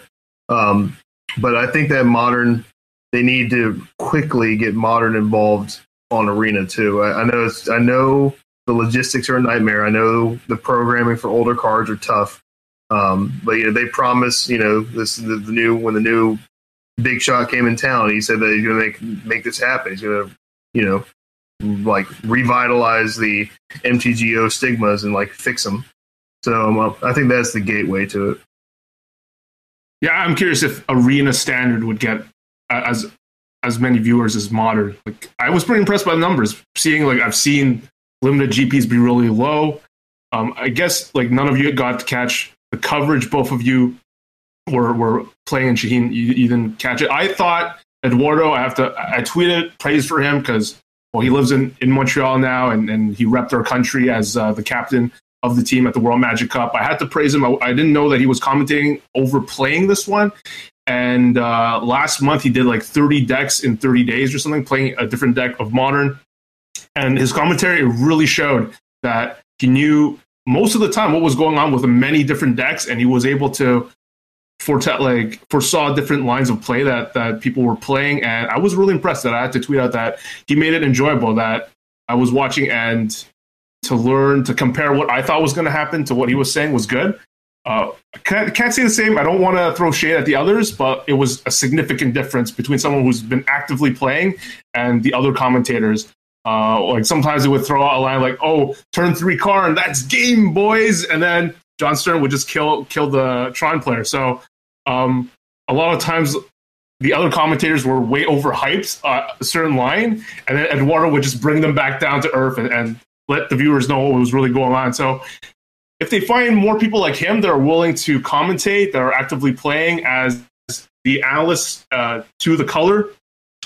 Um, but I think that modern they need to quickly get modern involved on arena too. I, I know I know the logistics are a nightmare. I know the programming for older cards are tough. Um, but you know they promise you know this the, the, new when the new big shot came in town he said that he's going to make make this happen he's going to you know like revitalize the mtgo stigmas and like fix them so um, I think that's the gateway to it. Yeah, I'm curious if Arena Standard would get as as many viewers as Modern. Like, I was pretty impressed by the numbers. Seeing like I've seen limited GPs be really low. Um, I guess like none of you got to catch the coverage. Both of you were were playing, and Shaheen, you, you didn't catch it. I thought Eduardo. I have to. I tweeted praise for him because well, he lives in, in Montreal now, and, and he repped our country as uh, the captain of the team at the World Magic Cup. I had to praise him. I, I didn't know that he was commentating over playing this one. And uh, last month he did like 30 decks in 30 days or something, playing a different deck of Modern. And his commentary really showed that he knew most of the time what was going on with many different decks, and he was able to foretell like foresaw different lines of play that that people were playing. And I was really impressed that I had to tweet out that he made it enjoyable. That I was watching and to learn to compare what I thought was going to happen to what he was saying was good. Uh, can't, can't say the same. I don't want to throw shade at the others, but it was a significant difference between someone who's been actively playing and the other commentators. Uh, like sometimes they would throw out a line like, "Oh, turn three car, and that's game, boys," and then Jon Stern would just kill kill the Tron player. So um, a lot of times the other commentators were way overhyped uh, a certain line, and then Eduardo would just bring them back down to earth and, and let the viewers know what was really going on. So if they find more people like him that are willing to commentate, that are actively playing as the analysts uh, to the color,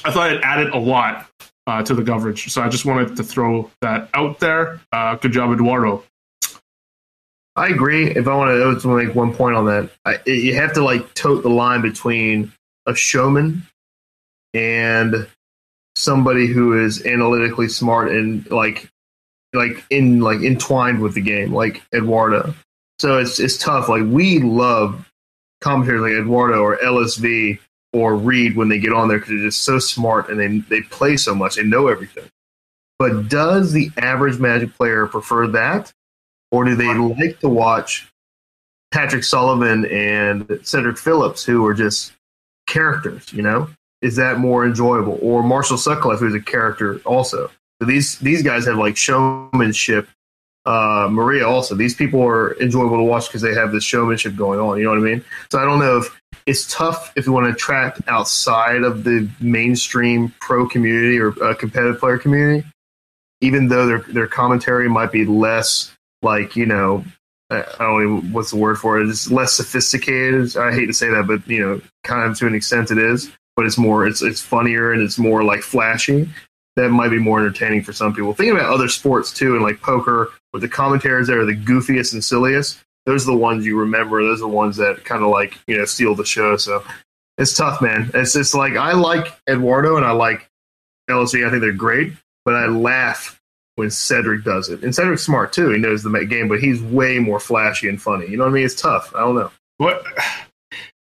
I thought it added a lot uh, to the coverage. So I just wanted to throw that out there. Uh, good job, Eduardo. I agree. If I want to, make one point on that, I, you have to like tote the line between a showman and somebody who is analytically smart and like like in like entwined with the game, like Eduardo. So it's it's tough. Like we love commentators like Eduardo or LSV or read when they get on there because they're just so smart and they they play so much, and know everything. But does the average Magic player prefer that, or do they like to watch Patrick Sullivan and Cedric Phillips, who are just characters? You know, is that more enjoyable? Or Marshall Sutcliffe, who's a character also? So these these guys have like showmanship. Uh, Maria also. These people are enjoyable to watch because they have this showmanship going on. You know what I mean? So I don't know if it's tough if you want to attract outside of the mainstream pro community or uh, competitive player community, even though their their commentary might be less like you know I don't know what's the word for it. It's less sophisticated. I hate to say that, but you know, kind of to an extent it is. But it's more, it's it's funnier and it's more like flashy that might be more entertaining for some people. Thinking about other sports too, and like poker, with the commentators that are the goofiest and silliest, those are the ones you remember. Those are the ones that kind of like you know steal the show. So it's tough, man. It's just like I like Eduardo and I like LSV. I think they're great, but I laugh when Cedric does it. And Cedric's smart too. He knows the game, but he's way more flashy and funny. You know what I mean? It's tough. I don't know. What?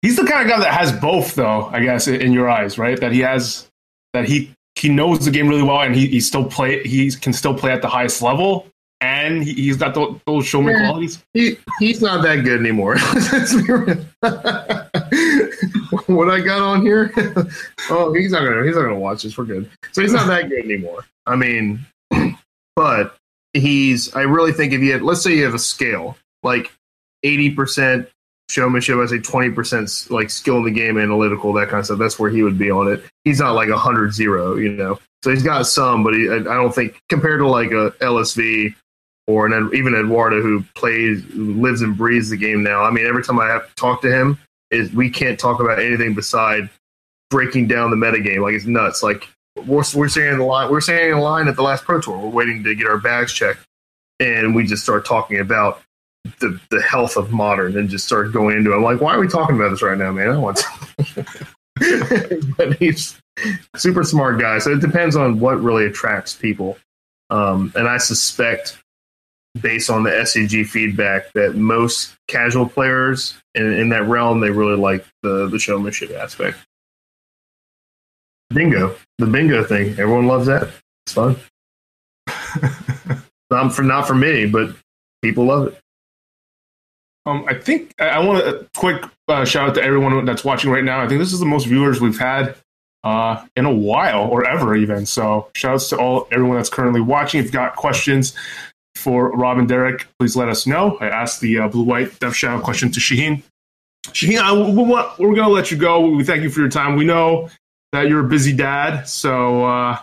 He's the kind of guy that has both, though. I guess in your eyes, right? That he has that he he knows the game really well and he, he still play he can still play at the highest level and he, he's got those, those showman Yeah. qualities. He he's not that good anymore. Let's be real. what I got on here? oh, he's not gonna he's not gonna watch this. We're good. So he's not that good anymore. I mean, but he's. I really think if you had, let's say you have a scale like eighty percent showmanship, I say twenty percent like skill in the game, analytical, that kind of stuff. That's where he would be on it. He's not like a hundred zero, you know. So he's got some, but he, I don't think compared to like a LSV or an, even Eduardo who plays, lives and breathes the game now. I mean, every time I have to talk to him, is we can't talk about anything beside breaking down the metagame. Like it's nuts. Like we're we're in the line, we're saying in line at the last Pro Tour. We're waiting to get our bags checked, and we just start talking about the the health of modern and just start going into. it. I'm like, why are we talking about this right now, man? I want. To. but he's super smart guy. So it depends on what really attracts people. Um, and I suspect based on the SCG feedback that most casual players in, in that realm they really like the the showmanship aspect. Bingo, the bingo thing, everyone loves that. It's fun. not for not for me, but people love it. Um, I think I, I want a quick uh, shout out to everyone that's watching right now. I think this is the most viewers we've had uh, in a while or ever even. So shout outs to all everyone that's currently watching. If you've got questions for Rob and Derek, please let us know. I asked the uh, blue white Death's Shadow question to Shaheen. Shaheen, I, we we're going to let you go. We thank you for your time. We know that you're a busy dad, so uh,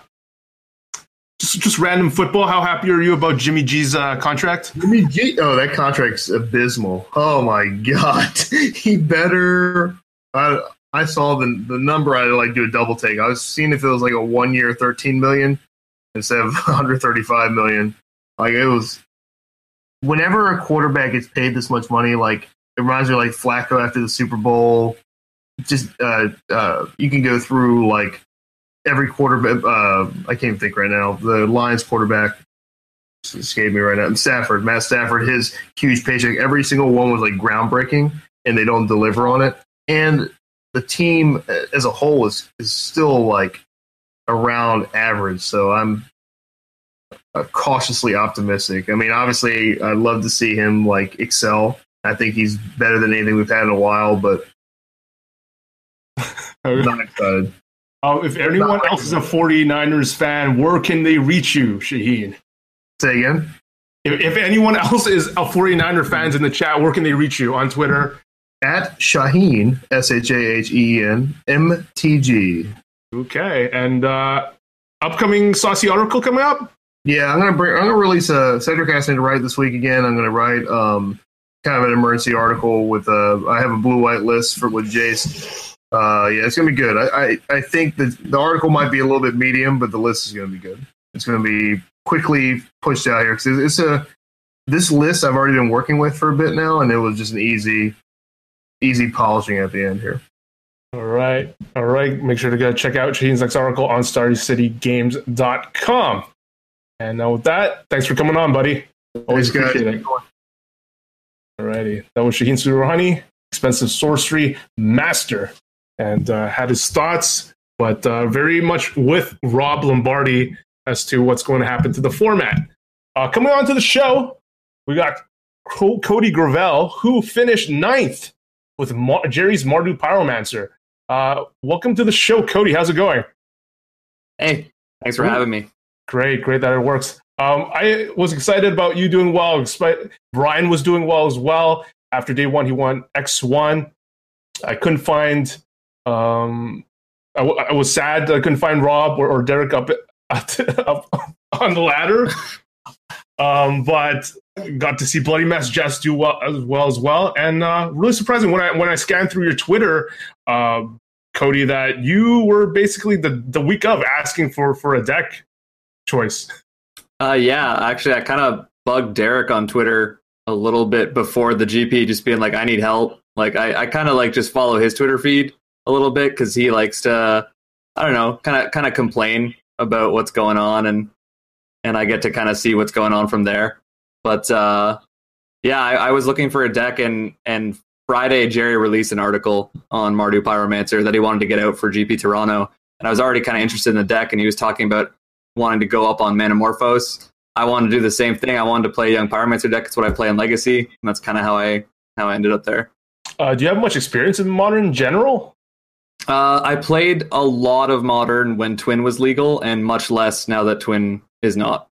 just just random football. How happy are you about Jimmy G's uh, contract? Jimmy G. Oh, that contract's abysmal. Oh my god, he better. I I saw the the number. I like do a double take. I was seeing if it was like a one year, thirteen million instead of 135 million. Like it was. Whenever a quarterback gets paid this much money, like it reminds me of like Flacco after the Super Bowl. Just uh, uh, you can go through like every quarterback. Uh, I can't even think right now. The Lions quarterback escaped me right now. And Stafford, Matt Stafford, his huge paycheck, every single one was like groundbreaking, and they don't deliver on it. And the team as a whole is is still like around average. So I'm uh, cautiously optimistic. I mean, obviously, I'd love to see him like excel. I think he's better than anything we've had in a while, but I'm not excited. Uh, if anyone else is a 49ers fan, where can they reach you, Shaheen? Say again. If, if anyone else is a 49er fans in the chat, where can they reach you? On Twitter? At Shaheen, S H A H E E N M T G. Okay. And uh, upcoming saucy article coming up? Yeah, I'm gonna bring. I'm gonna release a Cedric asked me to write this week again. I'm gonna write um, kind of an emergency article with a. I have a blue white list for with Jace. Uh, yeah, it's gonna be good. I, I I think the the article might be a little bit medium, but the list is gonna be good. It's gonna be quickly pushed out here because it's a this list I've already been working with for a bit now, and it was just an easy easy polishing at the end here. All right. All right. Make sure to go check out Shaheen's next article on StarCityGames.com. And now with that, thanks for coming on, buddy. Always Thanks, guys. appreciate it. Alrighty. That was Shaheen Soorani, expensive sorcery master, and uh, had his thoughts, but uh, very much with Rob Lombardi as to what's going to happen to the format. Uh, coming on to the show, we got Co- Cody Gravel, who finished ninth with Mar- Jerry's Mardu Pyromancer. Uh, welcome to the show, Cody. How's it going? Hey, thanks for Ooh. having me. Great, great that it works. Um, I was excited about you doing well. Despite Brian was doing well as well. After day one, he won X one. I couldn't find. Um, I, w- I was sad I couldn't find Rob or, or Derek up, up on the ladder. Um, but got to see Bloody Mess Jess do well as well as well, and uh, really surprising when I when I scanned through your Twitter, uh, Cody, that you were basically the the week of asking for for a deck choice. Uh, yeah, actually, I kind of bugged Derek on Twitter a little bit before the GP, just being like, "I need help." Like, I, I kind of like just follow his Twitter feed a little bit because he likes to, I don't know, kind of kind of complain about what's going on, and and I get to kind of see what's going on from there. But uh, yeah, I, I was looking for a deck, and and Friday Jerry released an article on Mardu Pyromancer that he wanted to get out for GP Toronto, and I was already kind of interested in the deck, and he was talking about wanting to go up on Manamorphose. I wanted to do the same thing. I wanted to play Young Pyromancer deck. It's what I play in Legacy, and that's kind of how I how I ended up there. Uh, do you have much experience in modern in general? Uh, I played a lot of Modern when Twin was legal, and much less now that Twin is not.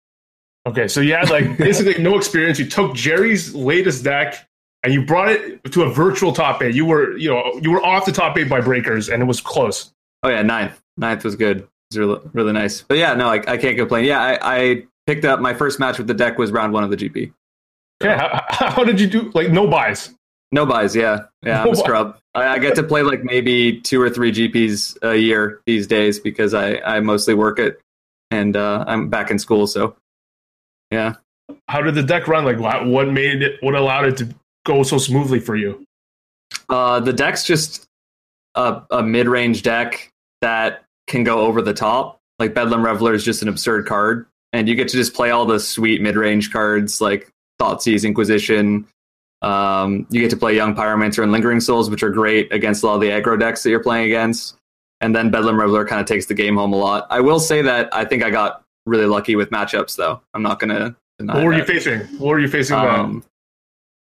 Okay, so you had like basically no experience. You took Jerry's latest deck and you brought it to a virtual top eight. You were, you know, you were off the top eight by breakers, and it was close. Oh yeah, ninth. Ninth was good. It was really, really nice. But yeah, no, I, I can't complain. Yeah, I, I picked up my first match with the deck was round one of the GP. Yeah, how, how did you do? Like no buys. No buys, yeah, yeah. I'm a scrub. I, I get to play like maybe two or three GPs a year these days because I, I mostly work it and uh, I'm back in school. So yeah, How did the deck run? Like what made it? What allowed it to go so smoothly for you? uh, the deck's just a, a mid-range deck that can go over the top. Like Bedlam Reveler is just an absurd card, and you get to just play all the sweet mid-range cards like Thoughtseize, Inquisition. Um, you get to play Young Pyromancer and Lingering Souls, which are great against a lot of the aggro decks that you're playing against. And then Bedlam Reveler kind of takes the game home a lot. I will say that I think I got really lucky with matchups, though. I'm not going to deny What were you facing? What were you facing? Um,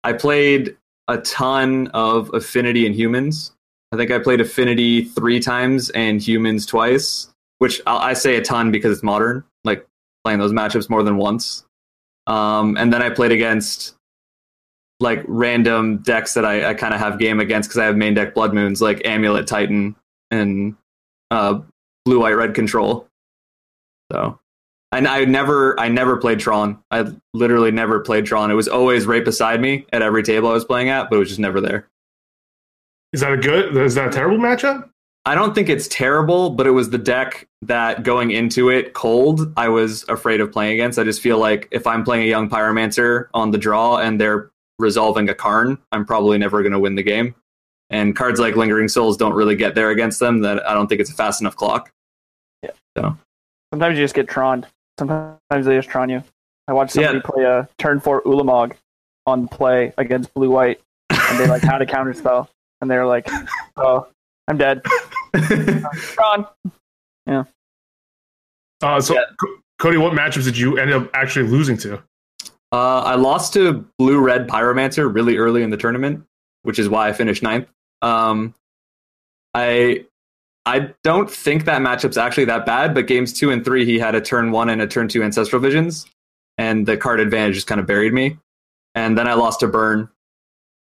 I played a ton of Affinity and Humans. I think I played Affinity three times and Humans twice, which I I say a ton because it's modern, like playing those matchups more than once. Um, and then I played against like random decks that I, I kind of have game against because I have main deck Blood Moons, like Amulet Titan and uh, Blue White Red Control. So and I never, I never played Tron. I literally never played Tron. It was always right beside me at every table I was playing at, but it was just never there. is that a good? Is that a terrible matchup? I don't think it's terrible, but it was the deck that going into it cold, I was afraid of playing against. I just feel like if I'm playing a young pyromancer on the draw and they're resolving a Karn, I'm probably never going to win the game. And cards like Lingering Souls don't really get there against them. That I don't think it's a fast enough clock. Yeah. So Sometimes you just get troned. Sometimes they just tron you. I watched somebody Yeah. play a turn four Ulamog on play against blue white, and they like had a counter spell, and they were like, "Oh, I'm dead." Tron. Uh, so Yeah. Co- Cody, what matchups did you end up actually losing to? Uh, I lost to Blue Red Pyromancer really early in the tournament, which is why I finished ninth. Um, I I don't think that matchup's actually that bad, but games two and three, he had a turn one and a turn two Ancestral Visions, and the card advantage just kind of buried me. And then I lost to Burn,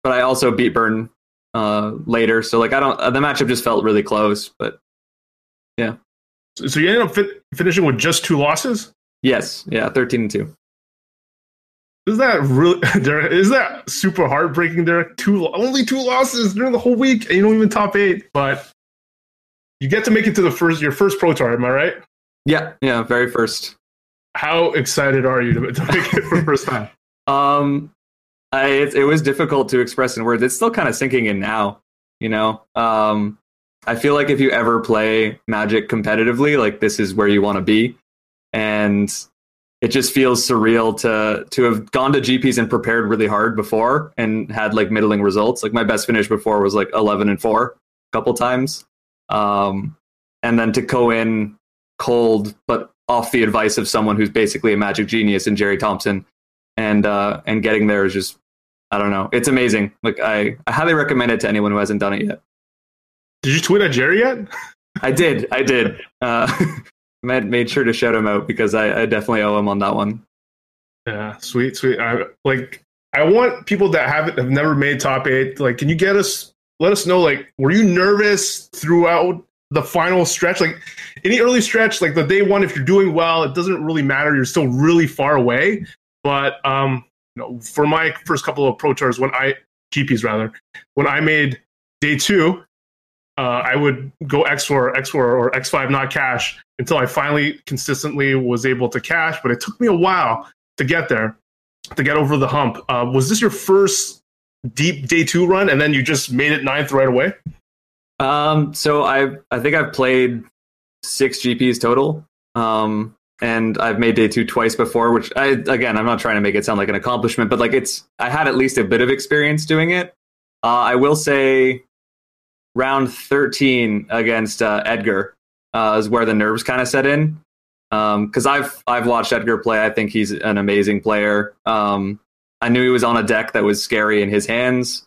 but I also beat Burn uh, later. So like I don't, the matchup just felt really close. But yeah. so you ended up fin- finishing with just two losses. yes, yeah, thirteen and two. Is that really? Derek, is that super heartbreaking? Derek, two only two losses during the whole week, and you don't even top eight. But you get to make it to the first your first pro tour. Am I right? Yeah, yeah, very first. How excited are you to, to make it for the first time? Um, I, it, it was difficult to express in words. It's still kind of sinking in now. You know, um, I feel like if you ever play Magic competitively, like this is where you want to be, and it just feels surreal to to have gone to GPs and prepared really hard before and had like middling results. Like my best finish before was like eleven and four a couple times, um, and then to go in cold, but off the advice of someone who's basically a magic genius in Jerry Thompson and uh, and getting there is just I don't know. It's amazing. Like I, I highly recommend it to anyone who hasn't done it yet. Did you tweet at Jerry yet? I did. I did. Uh, made made sure to shout him out because I, I definitely owe him on that one. Yeah, sweet, sweet. I, like, I want people that haven't have never made top eight. Like, can you get us? Let us know. Like, were you nervous throughout the final stretch? Like, any early stretch, like the day one, if you're doing well, it doesn't really matter. You're still really far away. But um, you know, for my first couple of pro tours, when I GPs rather, when I made day two, uh, I would go X4, X4, or X5, not cash, until I finally consistently was able to cash. But it took me a while to get there, to get over the hump. Uh, was this your first deep day two run, and then you just made it ninth right away? Um, so I I think I've played six GPs total. Um, and I've made day two twice before, which I again I'm not trying to make it sound like an accomplishment, but like it's I had at least a bit of experience doing it. Uh, I will say round 13 against uh, Edgar uh, is where the nerves kind of set in. because I've I've watched Edgar play. I think he's an amazing player. Um, I knew he was on a deck that was scary in his hands,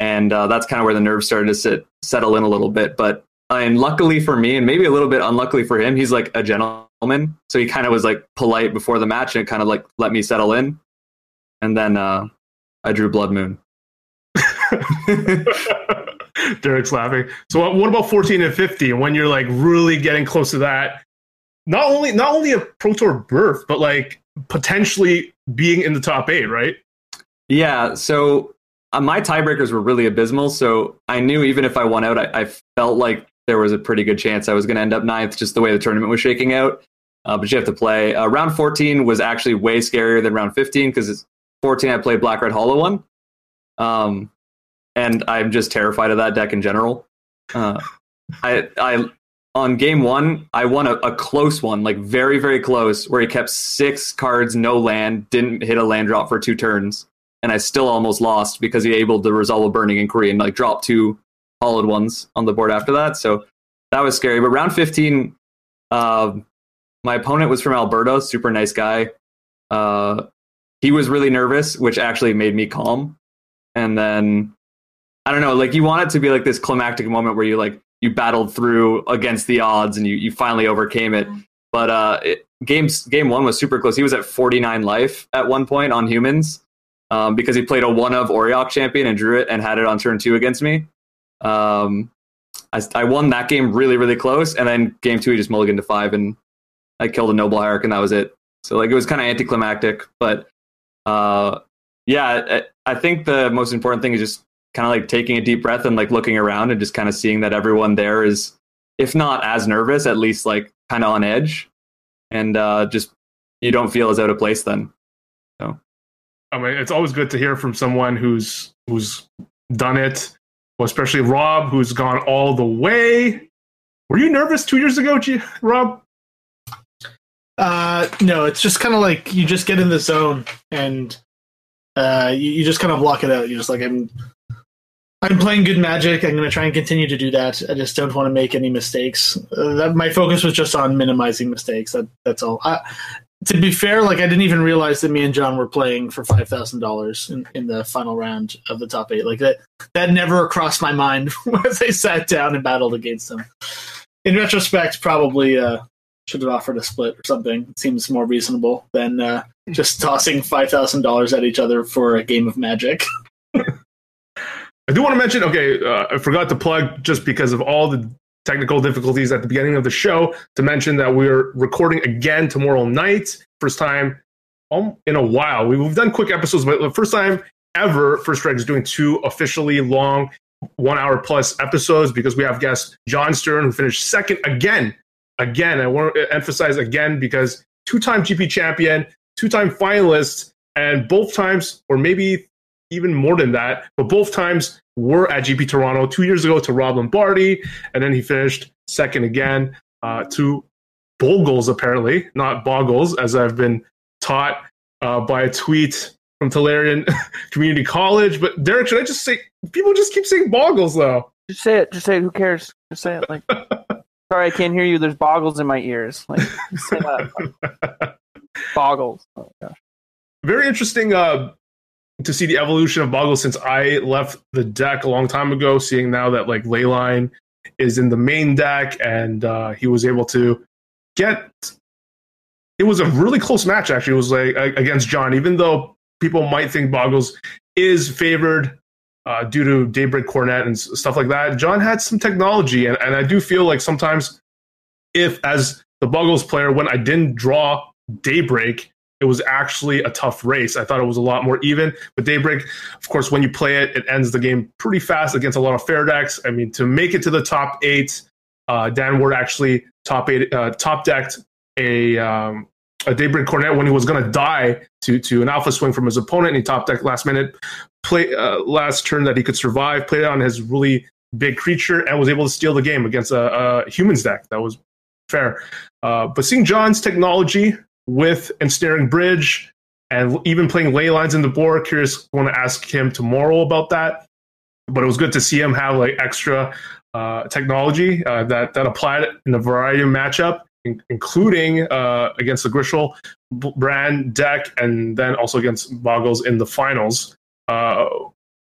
and uh, that's kind of where the nerves started to sit, settle in a little bit. But and luckily for me, and maybe a little bit unluckily for him, he's like a gentleman, so he kind of was like polite before the match and kind of like let me settle in, and then uh, I drew Blood Moon. Derek's laughing. So what, what about 14 and 50 when you're like really getting close to that? Not only not only a Pro Tour berth, but like potentially being in the top eight, right? Yeah. So uh, my tiebreakers were really abysmal. So I knew even if I won out, I, I felt like there was a pretty good chance I was going to end up ninth, just the way the tournament was shaking out. Uh, but you have to play. Uh, round 14 was actually way scarier than round 15 because 14 I played Black Red Hollow one. Um, and I'm just terrified of that deck in general. Uh, I, I on game one, I won a, a, close one, like very, very close, where he kept six cards, no land, didn't hit a land drop for two turns, and I still almost lost because he able to resolve a burning inquiry and like drop two hollowed ones on the board after that. So that was scary. But round 15, uh, my opponent was from Alberta, super nice guy. Uh, he was really nervous, which actually made me calm. And then I don't know, like you want it to be like this climactic moment where you like you battled through against the odds and you, you finally overcame it. But uh, it, games game one was super close. He was at 49 life at one point on humans um, because he played a one of Auriok champion and drew it and had it on turn two against me. Um, I, I won that game really really close, and then game two he just mulliganed to five and I killed a noble hierarch and that was it. So like it was kind of anticlimactic, but uh, yeah, I, I think the most important thing is just kind of like taking a deep breath and like looking around and just kind of seeing that everyone there is, if not as nervous, at least like kind of on edge, and uh, just you don't feel as out of place then. So, I mean, it's always good to hear from someone who's who's done it, well, especially Rob, who's gone all the way. Were you nervous two years ago, G- Rob? Uh, no, it's just kind of like you just get in the zone and uh, you, you just kind of block it out. You're just like, I'm I'm playing good magic. I'm going to try and continue to do that. I just don't want to make any mistakes. Uh, that, my focus was just on minimizing mistakes. That that's all. I, to be fair, like I didn't even realize that me and Jon were playing for five thousand dollars in the final round of the top eight. Like that that never crossed my mind as I sat down and battled against them. In retrospect, probably uh, should have offered a split or something. It seems more reasonable than uh, just tossing five thousand dollars at each other for a game of magic. I do want to mention, okay, uh, I forgot to plug just because of all the technical difficulties at the beginning of the show to mention that we're recording again tomorrow night. First time in a while. We've done quick episodes, but the first time ever First Strike is doing two officially long one hour plus episodes because we have guest Jon Stern who finished second again. Again, I want to emphasize again because two time GP champion, two time finalist, and both times, or maybe even more than that. But both times were at GP Toronto two years ago to Rob Lombardi, and then he finished second again uh, to Bogles, apparently, not Boggles, as I've been taught uh, by a tweet from Tolarian Community College. But Derek, should I just say, people just keep saying Boggles, though. Just say it. Just say it. Who cares? Just say it. Like, sorry, I can't hear you. There's boggles in my ears. Like, say that. boggles. Oh, gosh. Very interesting uh, to see the evolution of Boggle since I left the deck a long time ago, seeing now that like Leyline is in the main deck and uh, he was able to get it was a really close match actually. It was like against Jon, even though people might think Boggles is favored uh, due to Daybreak Coronet and stuff like that. Jon had some technology, and, and I do feel like sometimes if as the Boggles player, when I didn't draw Daybreak, it was actually a tough race. I thought it was a lot more even. But Daybreak, of course, when you play it, it ends the game pretty fast against a lot of fair decks. I mean, to make it to the top eight, uh, Dan Ward actually top eight, uh, top decked a um, a Daybreak Coronet when he was going to die to to an alpha swing from his opponent, and he top decked last minute, play uh, last turn that he could survive, played on his really big creature, and was able to steal the game against a, a humans deck. That was fair. Uh, but seeing Jon's technology with Ensnaring Bridge and even playing ley lines in the board. Curious, want to ask him tomorrow about that. But it was good to see him have like extra uh, technology uh, that that applied in a variety of matchup. in- including uh, against the Grishel brand deck, and then also against Boggles in the finals. Uh,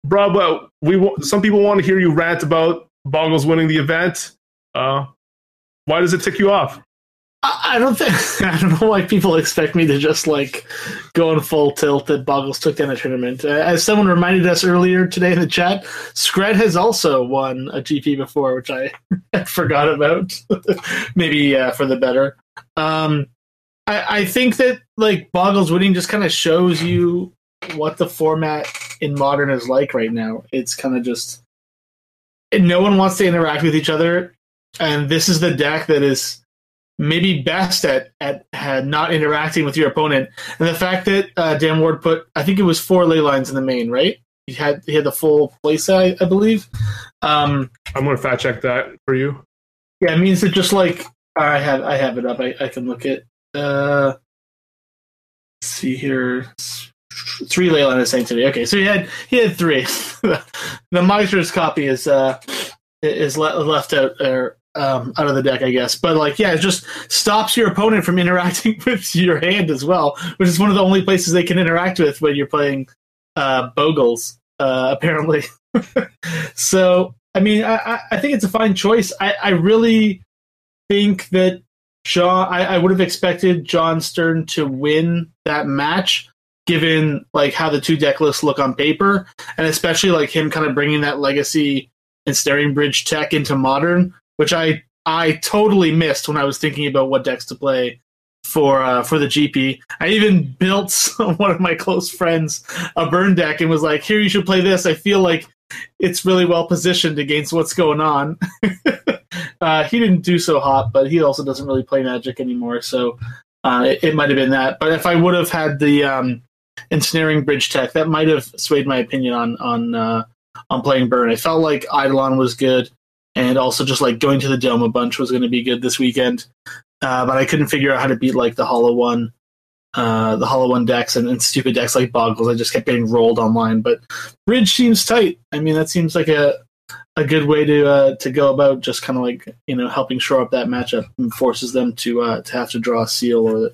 bro, we wa- some people want to hear you rant about Boggles winning the event. Uh, why does it tick you off? I don't think I don't know why people expect me to just like go on full tilt that Boggles took down a tournament. Uh, as someone reminded us earlier today in the chat, Scred has also won a GP before, which I forgot about. Maybe uh, for the better. Um, I, I think that like Boggles winning just kind of shows you what the format in modern is like right now. It's kind of just no one wants to interact with each other, and this is the deck that is maybe best at at not interacting with your opponent. And the fact that uh, Dan Ward put, I think it was four ley lines in the main, right? He had he had the full playset, I, I believe. Um, I'm going to fact check that for you. yeah, it means that just like I have I have it up. I, I can look at. Uh, let's see here, three ley lines today. Okay, so he had he had three. the Miser's copy is uh is le- left out there um, out of the deck, I guess. But like, yeah, it just stops your opponent from interacting with your hand as well, which is one of the only places they can interact with when you're playing uh, Bogles, uh, apparently. so, I mean, I, I- think it's a fine choice. I, I really think that Jon, I, I would have expected Jon Stern to win that match. Given like how the two deck lists look on paper, and especially like him kind of bringing that legacy Ensnaring Bridge tech into modern, which I I totally missed when I was thinking about what decks to play for uh, for the GP. I even built one of my close friends a burn deck and was like, "Here, you should play this." I feel like it's really well positioned against what's going on. uh, he didn't do so hot, but he also doesn't really play Magic anymore, so uh, it, it might have been that. But if I would have had the um, ensnaring bridge tech, that might have swayed my opinion on on uh, on playing burn. I felt like Eidolon was good and also just like going to the dome a bunch was going to be good this weekend. Uh, but I couldn't figure out how to beat like the hollow one, uh, the hollow one decks and, and stupid decks like Boggles. I just kept getting rolled online. But Bridge seems tight. I mean, that seems like a a good way to uh, to go about just kind of like you know helping shore up that matchup and forces them to uh, to have to draw a seal or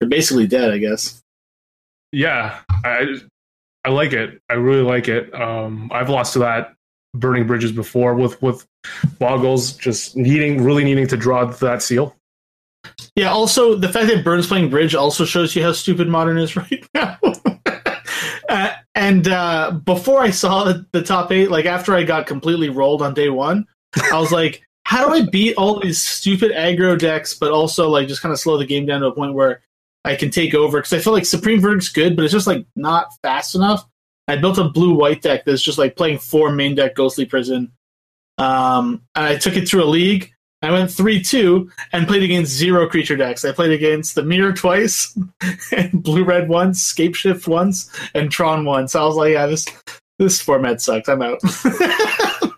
they're basically dead. I guess. Yeah, I I like it. I really like it. Um, I've lost to that burning bridges before with with Boggles just needing really needing to draw that seal. Yeah. Also, the fact that Burns playing bridge also shows you how stupid modern is right now. uh, and uh, before I saw the, the top eight, like after I got completely rolled on day one, I was like, "How do I beat all these stupid aggro decks, but also like just kind of slow the game down to a point where I can take over?" Because I feel like Supreme Verdict's good, but it's just like not fast enough. I built a blue white deck that's just like playing four main deck Ghostly Prison. Um, and I took it through a league. I went three two and played against zero creature decks. I played against the Mirror twice, and Blue Red once, Scape Shift once, and Tron once. I was like, yeah, this this format sucks. I'm out.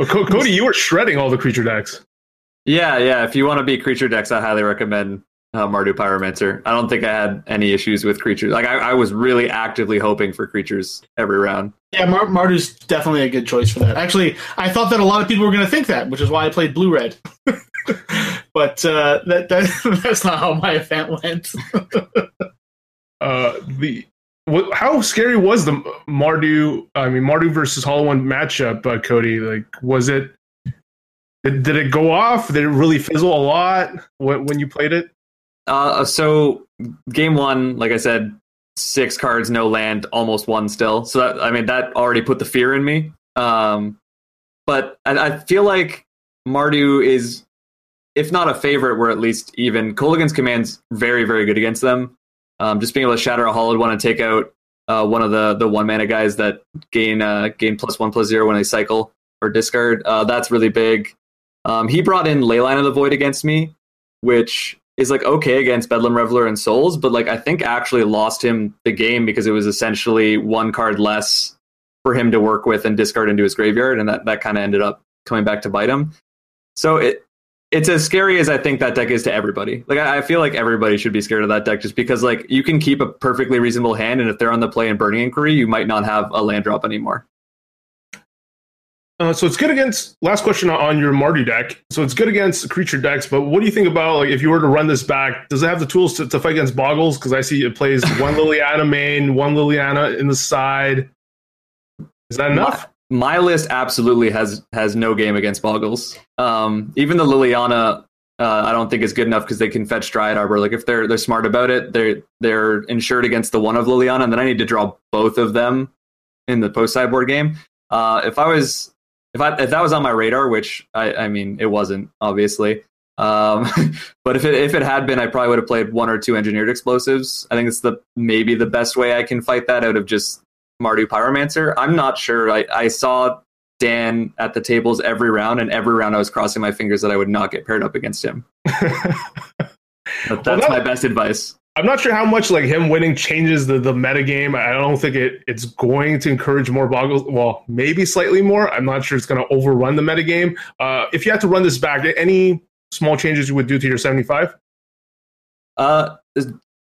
Well, Cody, you were shredding all the creature decks. Yeah, yeah. If you want to beat creature decks, I highly recommend uh, Mardu Pyromancer. I don't think I had any issues with creatures. Like I, I was really actively hoping for creatures every round. yeah, Mar- Mardu's definitely a good choice for that. Actually, I thought that a lot of people were going to think that, which is why I played Blue Red. but uh, that, that that's not how my event went. Uh, the wh- how scary was the Mardu? I mean, Mardu versus Hollow One matchup, uh, Cody. Like, was it? Did, did it go off? Did it really fizzle a lot when, when you played it? Uh, so game one, like I said, six cards, no land, almost one still. So that, I mean, that already put the fear in me. Um, but I, I feel like Mardu is, if not a favorite, we're at least even. Kolaghan's command's very, very good against them. Um, just being able to shatter a hollowed one and take out uh, one of the the one mana guys that gain uh, gain plus one plus zero when they cycle or discard. Uh, that's really big. Um, he brought in Leyline of the Void against me, which is like okay against Bedlam Reveler and Souls, but like I think actually lost him the game because it was essentially one card less for him to work with and discard into his graveyard, and that that kind of ended up coming back to bite him. So it it's as scary as I think that deck is to everybody. Like I, I feel like everybody should be scared of that deck just because like you can keep a perfectly reasonable hand, and if they're on the play in Burning Inquiry, you might not have a land drop anymore. Uh, so it's good against. Last question on your Mardu deck. So it's good against creature decks, but what do you think about like if you were to run this back? Does it have the tools to, to fight against Boggles? Because I see it plays one Liliana main, one Liliana in the side. Is that enough? My, my list absolutely has has no game against Boggles. Um, even the Liliana, uh, I don't think is good enough because they can fetch Dryad Arbor. Like if they're they're smart about it, they're they're insured against the one of Liliana, and then I need to draw both of them in the post sideboard game. Uh, if I was if I if that was on my radar, which I, I mean it wasn't obviously, um, but if it if it had been, I probably would have played one or two engineered explosives. I think it's the maybe the best way I can fight that out of just Mardu Pyromancer. I'm not sure. I, I saw Dan at the tables every round, and every round I was crossing my fingers that I would not get paired up against him. But that's that- my best advice. I'm not sure how much like him winning changes the the meta game. I don't think it it's going to encourage more boggles. Well, maybe slightly more. I'm not sure it's going to overrun the meta game. Uh, if you had to run this back, any small changes you would do to your 75? Uh,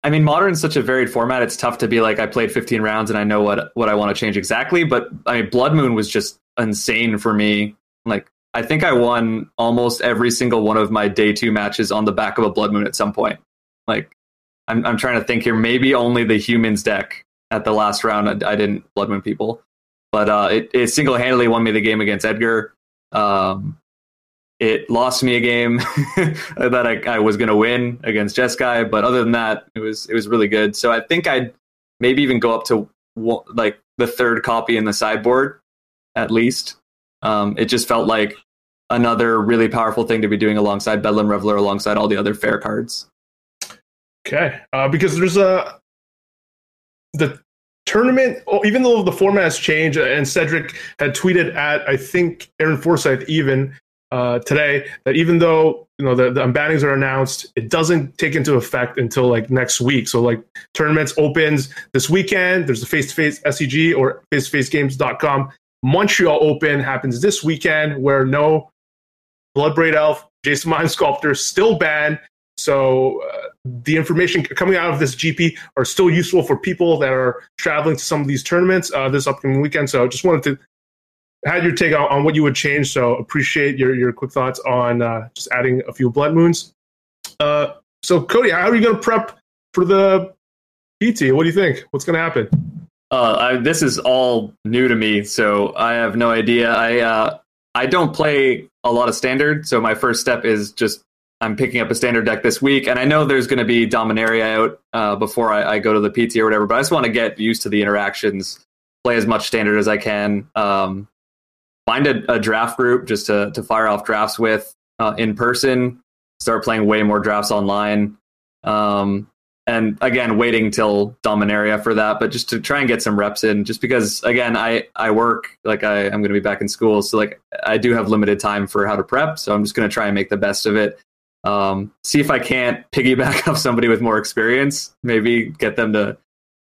I mean, modern's such a varied format. It's tough to be like I played 15 rounds and I know what what I want to change exactly. But I mean, Blood Moon was just insane for me. Like I think I won almost every single one of my day two matches on the back of a Blood Moon at some point. Like I'm I'm trying to think here. Maybe only the humans deck at the last round I, I didn't Blood Moon people, but uh, it it single handedly won me the game against Edgar. Um, it lost me a game that I, I was going to win against Jeskai, but other than that, it was it was really good. So I think I'd maybe even go up to like the third copy in the sideboard at least. Um, it just felt like another really powerful thing to be doing alongside Bedlam Reveler, alongside all the other fair cards. Okay, uh, because there's a the tournament. oh, Even though the format has changed, uh, and Cedric had tweeted at I think Aaron Forsythe even uh, today that even though you know the, the unbannings are announced, it doesn't take into effect until like next week. So like tournaments opens this weekend. There's the face to face SEG or face to face games.com. Montreal Open happens this weekend where no Bloodbraid Elf, Jace the Mind Sculptor still banned. So uh, the information coming out of this GP are still useful for people that are traveling to some of these tournaments uh, this upcoming weekend. So I just wanted to had your take on, on what you would change. So appreciate your your quick thoughts on uh, just adding a few blood moons. Uh, so Cody, how are you going to prep for the PT? What do you think? What's going to happen? Uh, I, this is all new to me, so I have no idea. I uh, I don't play a lot of standard, so my first step is just I'm picking up a standard deck this week, and I know there's going to be Dominaria out uh, before I, I go to the PT or whatever. But I just want to get used to the interactions, play as much standard as I can, um, find a, a draft group just to to fire off drafts with uh, in person. Start playing way more drafts online. Um, and again waiting till dominaria for that but just to try and get some reps in just because again i i work like i i'm going to be back in school so like i do have limited time for how to prep so i'm just going to try and make the best of it um see if i can't piggyback off somebody with more experience maybe get them to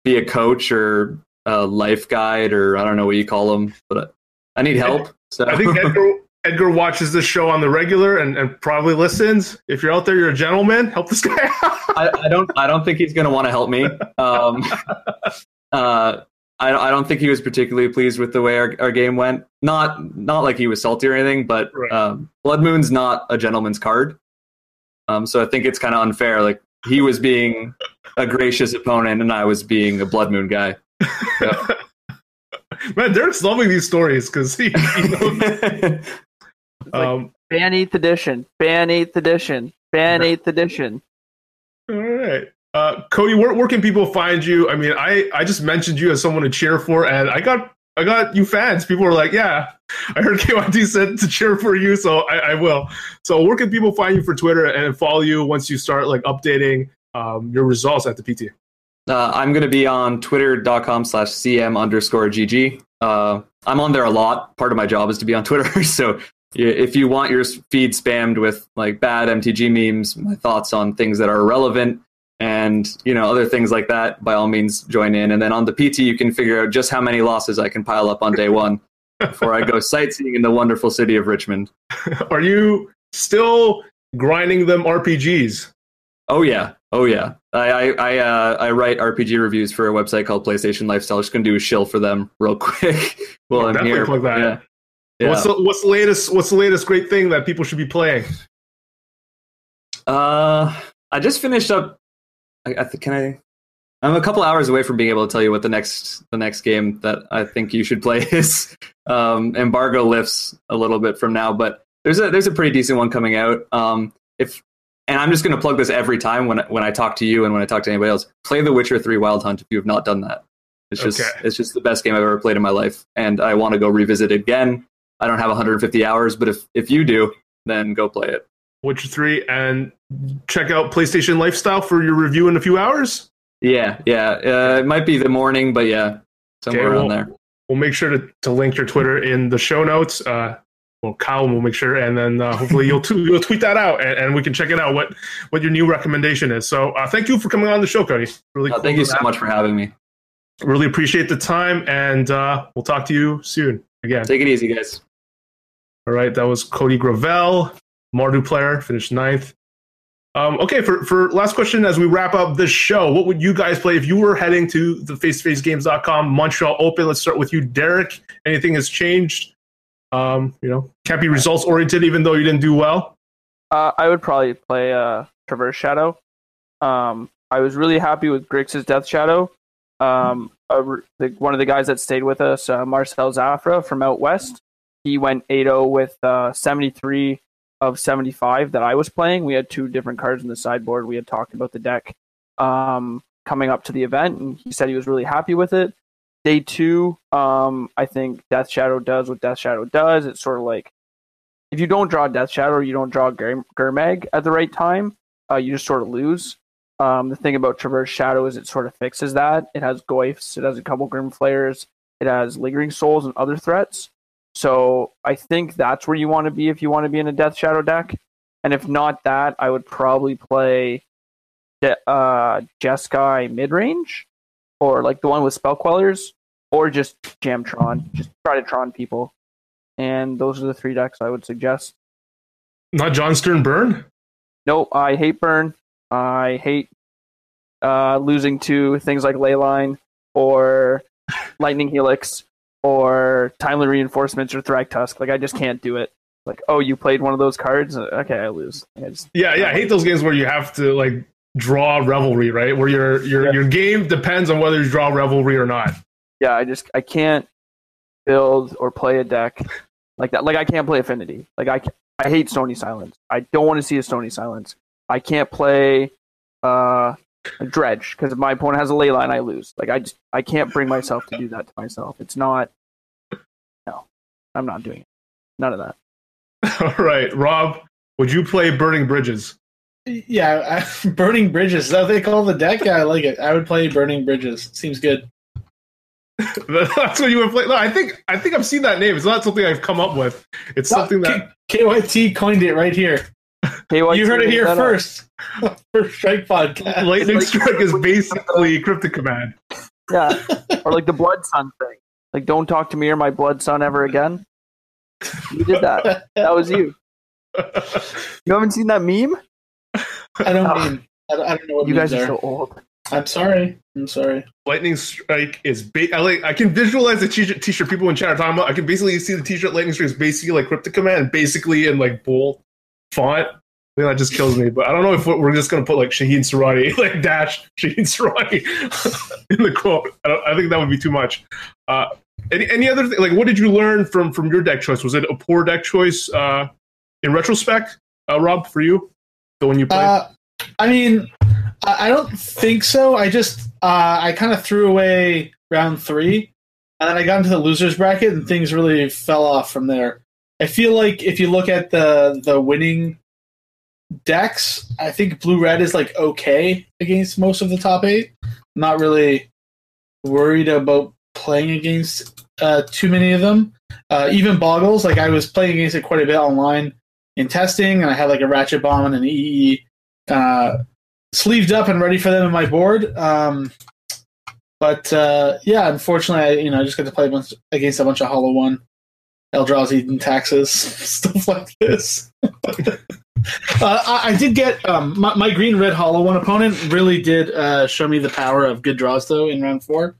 be a coach or a life guide or i don't know what you call them but i need help so I think Edgar, Edgar watches this show on the regular and, and probably listens. If you're out there, you're a gentleman. Help this guy out. I, I don't. I don't think he's going to want to help me. Um, uh, I, I don't think he was particularly pleased with the way our, our game went. Not not like he was salty or anything, but Right. um, Blood Moon's not a gentleman's card. Um, so I think it's kind of unfair. Like he was being a gracious opponent, and I was being a Blood Moon guy. Man, Derek's loving these stories because he, he knows. um, Ban 8th edition. Ban 8th edition. Ban 8th edition. all right. Uh, Cody, where, where can people find you? I mean, I, I just mentioned you as someone to cheer for, and I got I got you fans. People were like, "Yeah, I heard KYT said to cheer for you, so I, I will." So, where can people find you for Twitter and follow you once you start like updating um, your results at the PT? Uh, I'm going to be on twitter.com slash cm underscore gg. Uh, I'm on there a lot. Part of my job is to be on Twitter. so if you want your feed spammed with like bad MTG memes, my thoughts on things that are irrelevant, and you know other things like that, by all means join in. And then on the PT, you can figure out just how many losses I can pile up on day one before I go sightseeing in the wonderful city of Richmond. Are you still grinding them RPGs? Oh yeah, oh yeah. I I I, uh, I write RPG reviews for a website called PlayStation Lifestyle. Just gonna do a shill for them real quick Oh, I'm here. plug that. Yeah. Yeah. What's the what's the latest what's the latest great thing that people should be playing? Uh, I just finished up. I, I think can I? I'm a couple hours away from being able to tell you what the next the next game that I think you should play is. Um, embargo lifts a little bit from now, but there's a there's a pretty decent one coming out. Um, if and I'm just going to plug this every time when when I talk to you and when I talk to anybody else. Play The Witcher Three Wild Hunt if you have not done that. It's just Okay. it's just the best game I've ever played in my life, and I want to go revisit it again. I don't have 150 hours, but if if you do, then go play it. Witcher three and check out PlayStation Lifestyle for your review in a few hours. Yeah, yeah. Uh, it might be the morning, but yeah, somewhere Okay, around there. We'll make sure to, to link your Twitter in the show notes. Uh, well, Kyle will make sure, and then uh, hopefully you'll t- you'll tweet that out, and, and we can check it out. What what your new recommendation is. So uh, thank you for coming on the show, Cody. Really, Uh, cool thank you so much for having me. Really appreciate the time, and uh, we'll talk to you soon again. Take it easy, guys. All right, that was Cody Gravel, Mardu player, finished ninth. Um, okay, for, for last question as we wrap up this show, what would you guys play if you were heading to the face-to-facegames.com Montreal Open? Let's start with you, Derek. Anything has changed? Um, you know, can't be results oriented, even though you didn't do well. Uh, I would probably play uh, Traverse Shadow. Um, I was really happy with Grixis Death Shadow. Um, a the, one of the guys that stayed with us, uh, Marcel Zafra from out west, he went 8-0 with uh, 73 of 75 that I was playing. We had two different cards in the sideboard. We had talked about the deck um, coming up to the event, and he said he was really happy with it. Day two, um, I think Death Shadow does what Death Shadow does. It's sort of like if you don't draw Death Shadow you don't draw Gur- Gurmag at the right time, uh, you just sort of lose. Um, the thing about Traverse Shadow is it sort of fixes that. It has Goyfs, it has a couple Grim Flayers, it has Lingering Souls and other threats. So I think that's where you want to be if you want to be in a Death Shadow deck. And if not that, I would probably play De- uh, Jeskai mid range, or like the one with Spell Quellers, or just Jamtron. Just try to Tron people. And those are the three decks I would suggest. Not Jon Stern Burn. No, I hate burn. I hate uh, losing to things like Leyline or Lightning Helix or Timely Reinforcements or Thragtusk. Like I just can't do it. Like, oh, you played one of those cards? Okay, I lose. I just, Yeah, yeah. I hate those games where you have to like draw revelry, right? Where your your Yeah. your game depends on whether you draw revelry or not. yeah, I just I can't build or play a deck like that. Like I can't play Affinity. Like I I hate Stony Silence. I don't want to see a Stony Silence. I can't play uh a Dredge because if my opponent has a ley line, I lose. Like I just I can't bring myself to do that to myself. It's not. No, I'm not doing it. None of that. All right, Rob, would you play Burning Bridges? Yeah, I, uh, Burning Bridges. Is that what they call the deck? Yeah, I like it. I would play Burning Bridges. Seems good. That's what you would play. No, I think I think I've seen that name. It's not something I've come up with. It's something that K- KYT coined it right here. KYT you heard it here that up. first. First Strike podcast. Lightning like- Strike is basically Cryptic Command. Yeah, or like the Blood Sun thing. Like, don't talk to me or my Blood son ever again. You did that. That was you. You haven't seen that meme? I don't oh. mean. I don't, I don't know what You guys are are. so old. I'm sorry. I'm sorry. Lightning Strike is ba- I like I can visualize the t-shirt, t-shirt people in chat are talking about. I can basically see the t-shirt Lightning Strike is basically like Cryptic Command, basically in like bold font. I that just kills me. But I don't know if we're just gonna put like Shaheen Soorani, like dash Shaheen Soorani in the quote. I, I think that would be too much. Uh, any any other thing? Like, what did you learn from from your deck choice? Was it a poor deck choice uh, in retrospect, uh, Rob, for you? The one you played. Uh, I mean, I, I don't think so. I just uh, I kind of threw away round three, and then I got into the losers bracket, and things really fell off from there. I feel like if you look at the the winning decks, I think blue red is like okay against most of the top eight. I'm not really worried about playing against uh, too many of them. Uh, even boggles, like I was playing against it quite a bit online in testing, and I had like a ratchet bomb and an EE uh, sleeved up and ready for them in my board. Um, but uh, yeah, unfortunately, I you know I just got to play a bunch, against a bunch of Hollow One, Eldrazi and taxes, stuff like this. uh, I, I did get um, my, my green red Hollow One opponent really did uh, show me the power of good draws though in round four.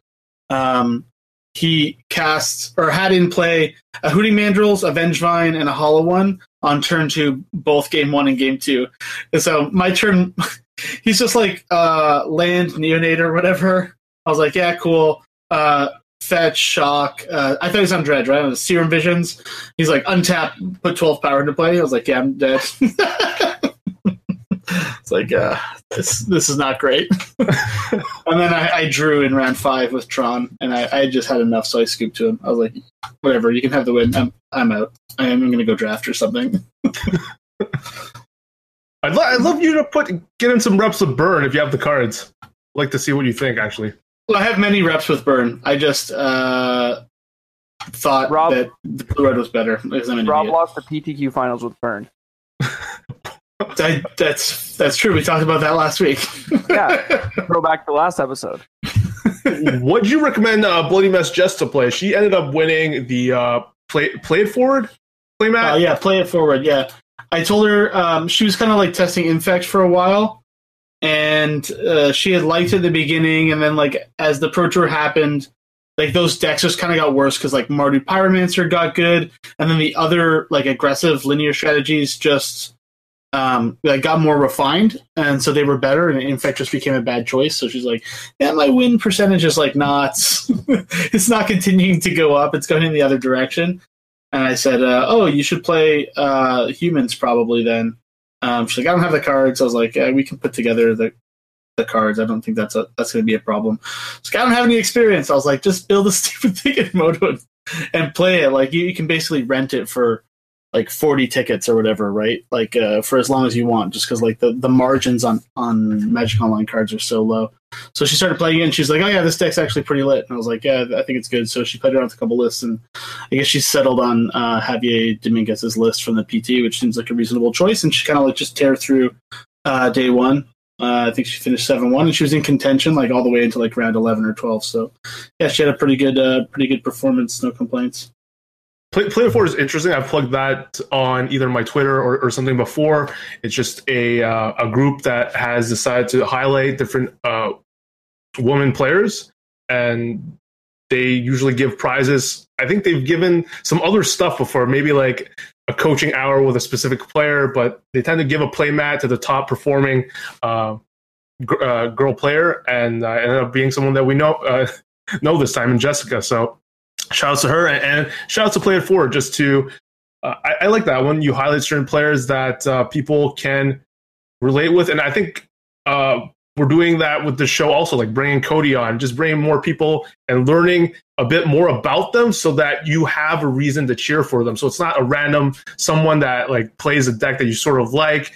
Um, he cast or had in play a Hooting Mandrills, a Vengevine, and a Hollow One on turn two, both game one and game two. And so my turn, he's just like uh, land neonate or whatever. I was like, yeah, cool. Uh, fetch, shock. Uh, I thought he was on Dredge, right? Was Serum Visions. He's like, untap, put 12 power into play. I was like, yeah, I'm dead. it's like, uh, this this is not great. and then I, I, drew in round five with Tron, and I, I just had enough, so I scooped to him. I was like, whatever, you can have the win. I'm, I'm out. I am going to go draft or something. I'd, lo- I'd love you to put get in some reps with Burn if you have the cards. Like to see what you think, actually. Well, I have many reps with Burn. I just uh, thought Rob, that the blue red was better. Rob idiot. lost the PTQ finals with Burn. I, that's that's true. We talked about that last week. yeah, go back to the last episode. Would you recommend uh, Bloody Mess just to play? She ended up winning the uh, play play it forward play mat. Uh, yeah, play it forward. Yeah, I told her um, she was kind of like testing infect for a while, and uh, she had liked it at the beginning, and then like as the pro tour happened, like those decks just kind of got worse because like Mardu Pyromancer got good, and then the other like aggressive linear strategies just um like got more refined, and so they were better, and infect just became a bad choice. So she's like, yeah, my win percentage is like not, it's not continuing to go up; it's going in the other direction. And I said, uh, "Oh, you should play uh, humans probably then." Um, she's like, "I don't have the cards." I was like, yeah, "We can put together the the cards. I don't think that's a that's going to be a problem." She's like, "I don't have any experience." I was like, "Just build a stupid thing in Moto and play it. Like you, you can basically rent it for like 40 tickets or whatever, right? Like uh, for as long as you want, just because like the, the margins on on Magic Online cards are so low. So she started playing it, and she's like, "Oh yeah, this deck's actually pretty lit." And I was like, "Yeah, I think it's good." So she played around with a couple lists, and I guess she settled on uh, Javier Dominguez's list from the PT, which seems like a reasonable choice. And she kind of like just tear through uh, day one. Uh, I think she finished seven one, and she was in contention like all the way into like round eleven or twelve. So yeah, she had a pretty good, uh, pretty good performance. No complaints. Play, Play Four is interesting. I've plugged that on either my Twitter or, or something before. It's just a uh, a group that has decided to highlight different uh, women players, and they usually give prizes. I think they've given some other stuff before, maybe like a coaching hour with a specific player, but they tend to give a play mat to the top performing uh, uh, girl player, and uh, ended up being someone that we know uh, know this time in Jessica. So shout out to her and, and shout out to Play It Forward just to uh, I, I, like that one. You highlight certain players that uh, people can relate with, and I think uh, we're doing that with the show also, like bringing Cody on, just bringing more people and learning a bit more about them, so that you have a reason to cheer for them. So it's not a random someone that like plays a deck that you sort of like.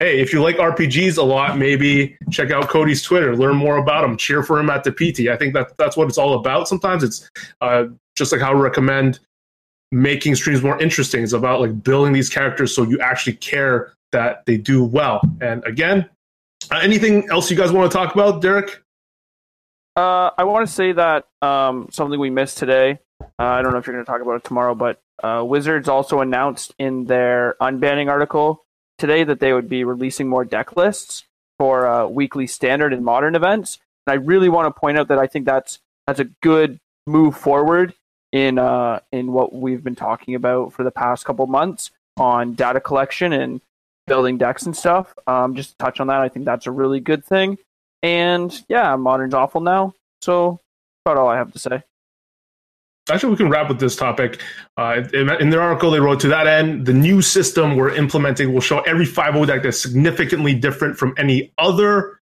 Hey, if you like RPGs a lot, maybe check out Cody's Twitter, learn more about him, cheer for him at the PT. I think that that's what it's all about. Sometimes it's uh, just like how I recommend making streams more interesting. It's about like building these characters so you actually care that they do well. And again, uh, anything else you guys want to talk about, Derek? Uh, I want to say that um, something we missed today. Uh, I don't know if you're going to talk about it tomorrow, but uh, Wizards also announced in their unbanning article today that they would be releasing more deck lists for uh, weekly standard and modern events. And I really want to point out that I think that's that's a good move forward in uh, in what we've been talking about for the past couple months on data collection and building decks and stuff. Um, just to touch on that, I think that's a really good thing. And yeah, modern's awful now. So about all I have to say. Actually, we can wrap with this topic. Uh, in, their article, they wrote to that end, the new system we're implementing will show every 5 deck that's significantly different from any other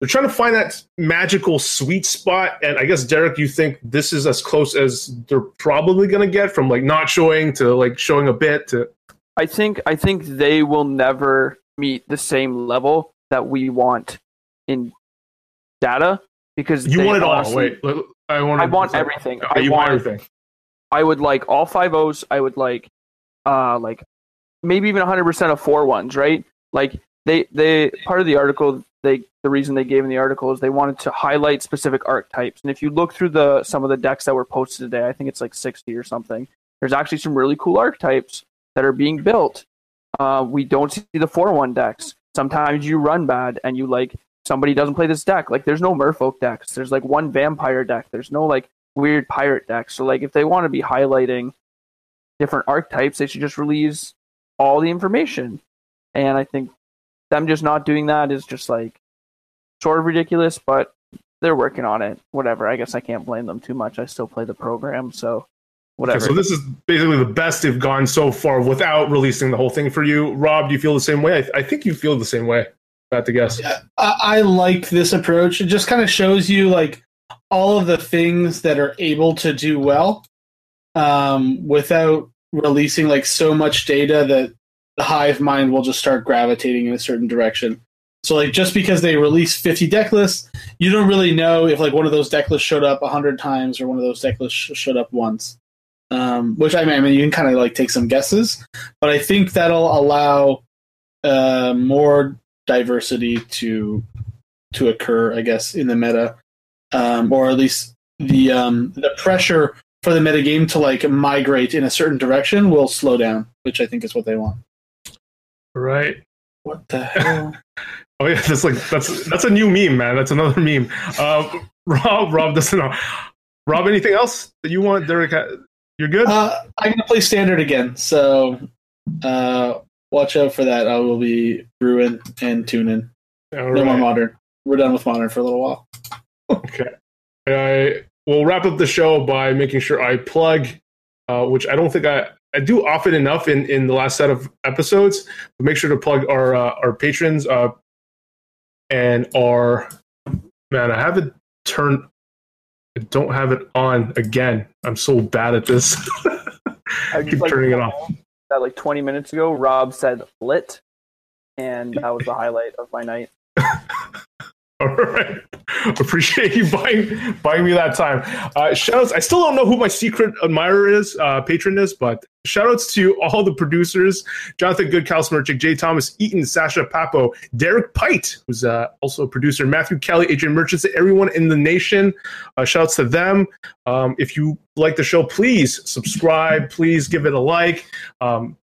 they're trying to find that magical sweet spot. And I guess Derek, you think this is as close as they're probably going to get from like not showing to like showing a bit to. I think I think they will never meet the same level that we want in data because you want it honestly, all. Wait, I want. I want everything. I want, want everything. I would like all five O's. I would like, uh, like maybe even 100 percent of four ones. Right? Like they they part of the article they the reason they gave in the article is they wanted to highlight specific archetypes. And if you look through the some of the decks that were posted today, I think it's like 60 or something. There's actually some really cool archetypes that are being built. Uh, we don't see the 4-1 decks. Sometimes you run bad and you like somebody doesn't play this deck. Like there's no Merfolk decks. There's like one vampire deck. There's no like weird pirate deck. So like if they want to be highlighting different archetypes, they should just release all the information. And I think them just not doing that is just like sort of ridiculous, but they're working on it. Whatever. I guess I can't blame them too much. I still play the program, so whatever. Okay, so this is basically the best they've gone so far without releasing the whole thing for you. Rob, do you feel the same way? I, I think you feel the same way. I have to guess. I, I like this approach. It just kind of shows you like all of the things that are able to do well um, without releasing like so much data that the hive mind will just start gravitating in a certain direction. So like just because they release 50 deck lists, you don't really know if like one of those deck lists showed up 100 times or one of those deck lists sh- showed up once. Um, which I mean, I mean, you can kind of like take some guesses, but I think that'll allow uh, more diversity to to occur, I guess, in the meta, um, or at least the um, the pressure for the metagame to like migrate in a certain direction will slow down, which I think is what they want. Right. What the hell? Oh yeah, that's like that's that's a new meme, man. That's another meme. Uh, Rob, Rob doesn't know. Rob, anything else that you want, Derek? uh, You're good. uh, I'm gonna play standard again, so uh, watch out for that. I will be brewing and tuning. All No more right. modern. We're done with modern for a little while. Okay. I will wrap up the show by making sure I plug, uh, which I don't think I, I do often enough in, in the last set of episodes. But make sure to plug our uh, our patrons uh, and our man. I have it turned. I don't have it on again. I'm so bad at this. I keep turning it off. That like 20 minutes ago, Rob said lit, and that was the highlight of my night. All right. Appreciate you buying buying me that time. Uh, shoutouts. I still don't know who my secret admirer is, uh, patron is, but shoutouts to all the producers: Jonathan Good, Cal Smirchik, Jay Thomas, Eaton, Sasha Papo, Derek Pite, who's uh, also a producer, Matthew Kelly, Adrian Merchants, everyone in the nation. Uh, shoutouts to them. Um, if you like the show, please subscribe. Please give it a like. Um,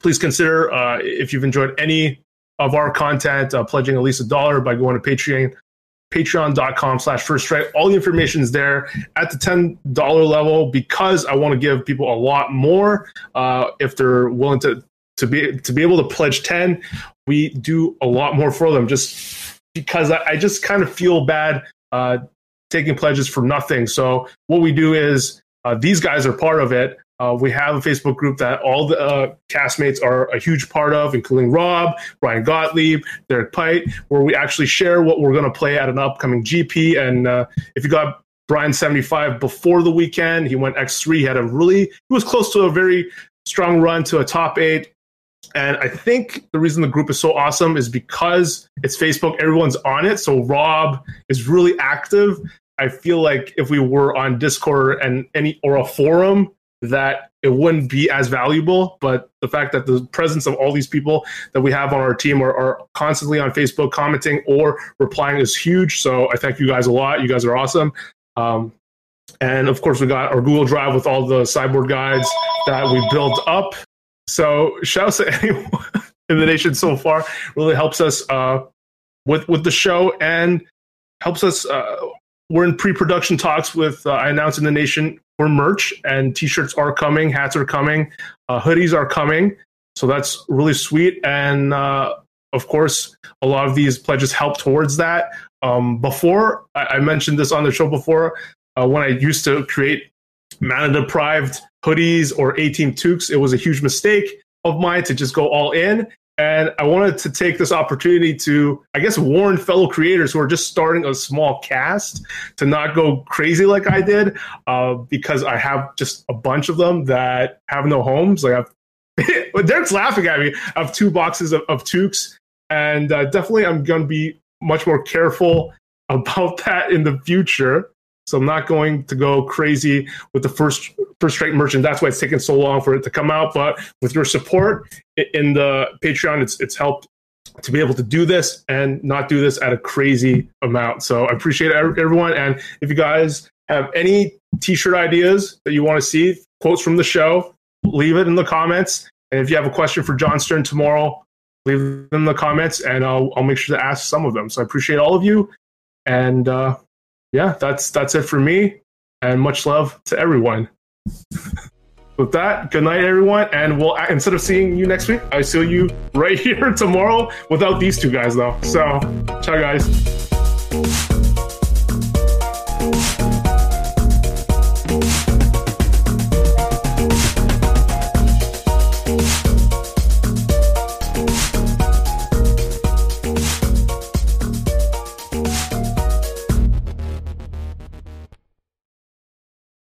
please consider uh, if you've enjoyed any of our content, uh, pledging at least a dollar by going to Patreon, patreon.com slash first strike. All the information is there at the $10 level because I want to give people a lot more. Uh, if they're willing to, to be, to be able to pledge 10, we do a lot more for them just because I, I just kind of feel bad, uh, taking pledges for nothing. So what we do is, uh, these guys are part of it. Uh, we have a Facebook group that all the uh, castmates are a huge part of, including Rob, Brian Gottlieb, Derek Pite, where we actually share what we're going to play at an upcoming GP. And uh, if you got Brian 75 before the weekend, he went X3. He had a really, he was close to a very strong run to a top eight. And I think the reason the group is so awesome is because it's Facebook, everyone's on it. So Rob is really active. I feel like if we were on Discord and any or a forum, that it wouldn't be as valuable. But the fact that the presence of all these people that we have on our team are, are constantly on Facebook commenting or replying is huge. So I thank you guys a lot. You guys are awesome. Um, and of course, we got our Google Drive with all the sideboard guides that we built up. So shout out to anyone in the nation so far. Really helps us uh, with with the show and helps us. Uh, we're in pre-production talks with uh, I announced in the nation for merch and t-shirts are coming, hats are coming, uh, hoodies are coming. So that's really sweet. And uh, of course, a lot of these pledges help towards that. Um, before I, I mentioned this on the show before, uh, when I used to create mana deprived hoodies or 18 toques, it was a huge mistake of mine to just go all in. And I wanted to take this opportunity to, I guess, warn fellow creators who are just starting a small cast to not go crazy like I did, uh, because I have just a bunch of them that have no homes. Like I've, Derek's laughing at me. I have two boxes of, of toques, and uh, definitely I'm going to be much more careful about that in the future. So I'm not going to go crazy with the first first strike merchant. That's why it's taken so long for it to come out. But with your support in the Patreon, it's it's helped to be able to do this and not do this at a crazy amount. So I appreciate everyone. And if you guys have any t-shirt ideas that you want to see, quotes from the show, leave it in the comments. And if you have a question for Jon Stern tomorrow, leave them in the comments, and I'll I'll make sure to ask some of them. So I appreciate all of you. And uh, yeah, that's that's it for me. and much love to everyone. With that, good night, everyone. And we'll instead of seeing you next week, I see you right here tomorrow without these two guys, though. So, ciao, guys.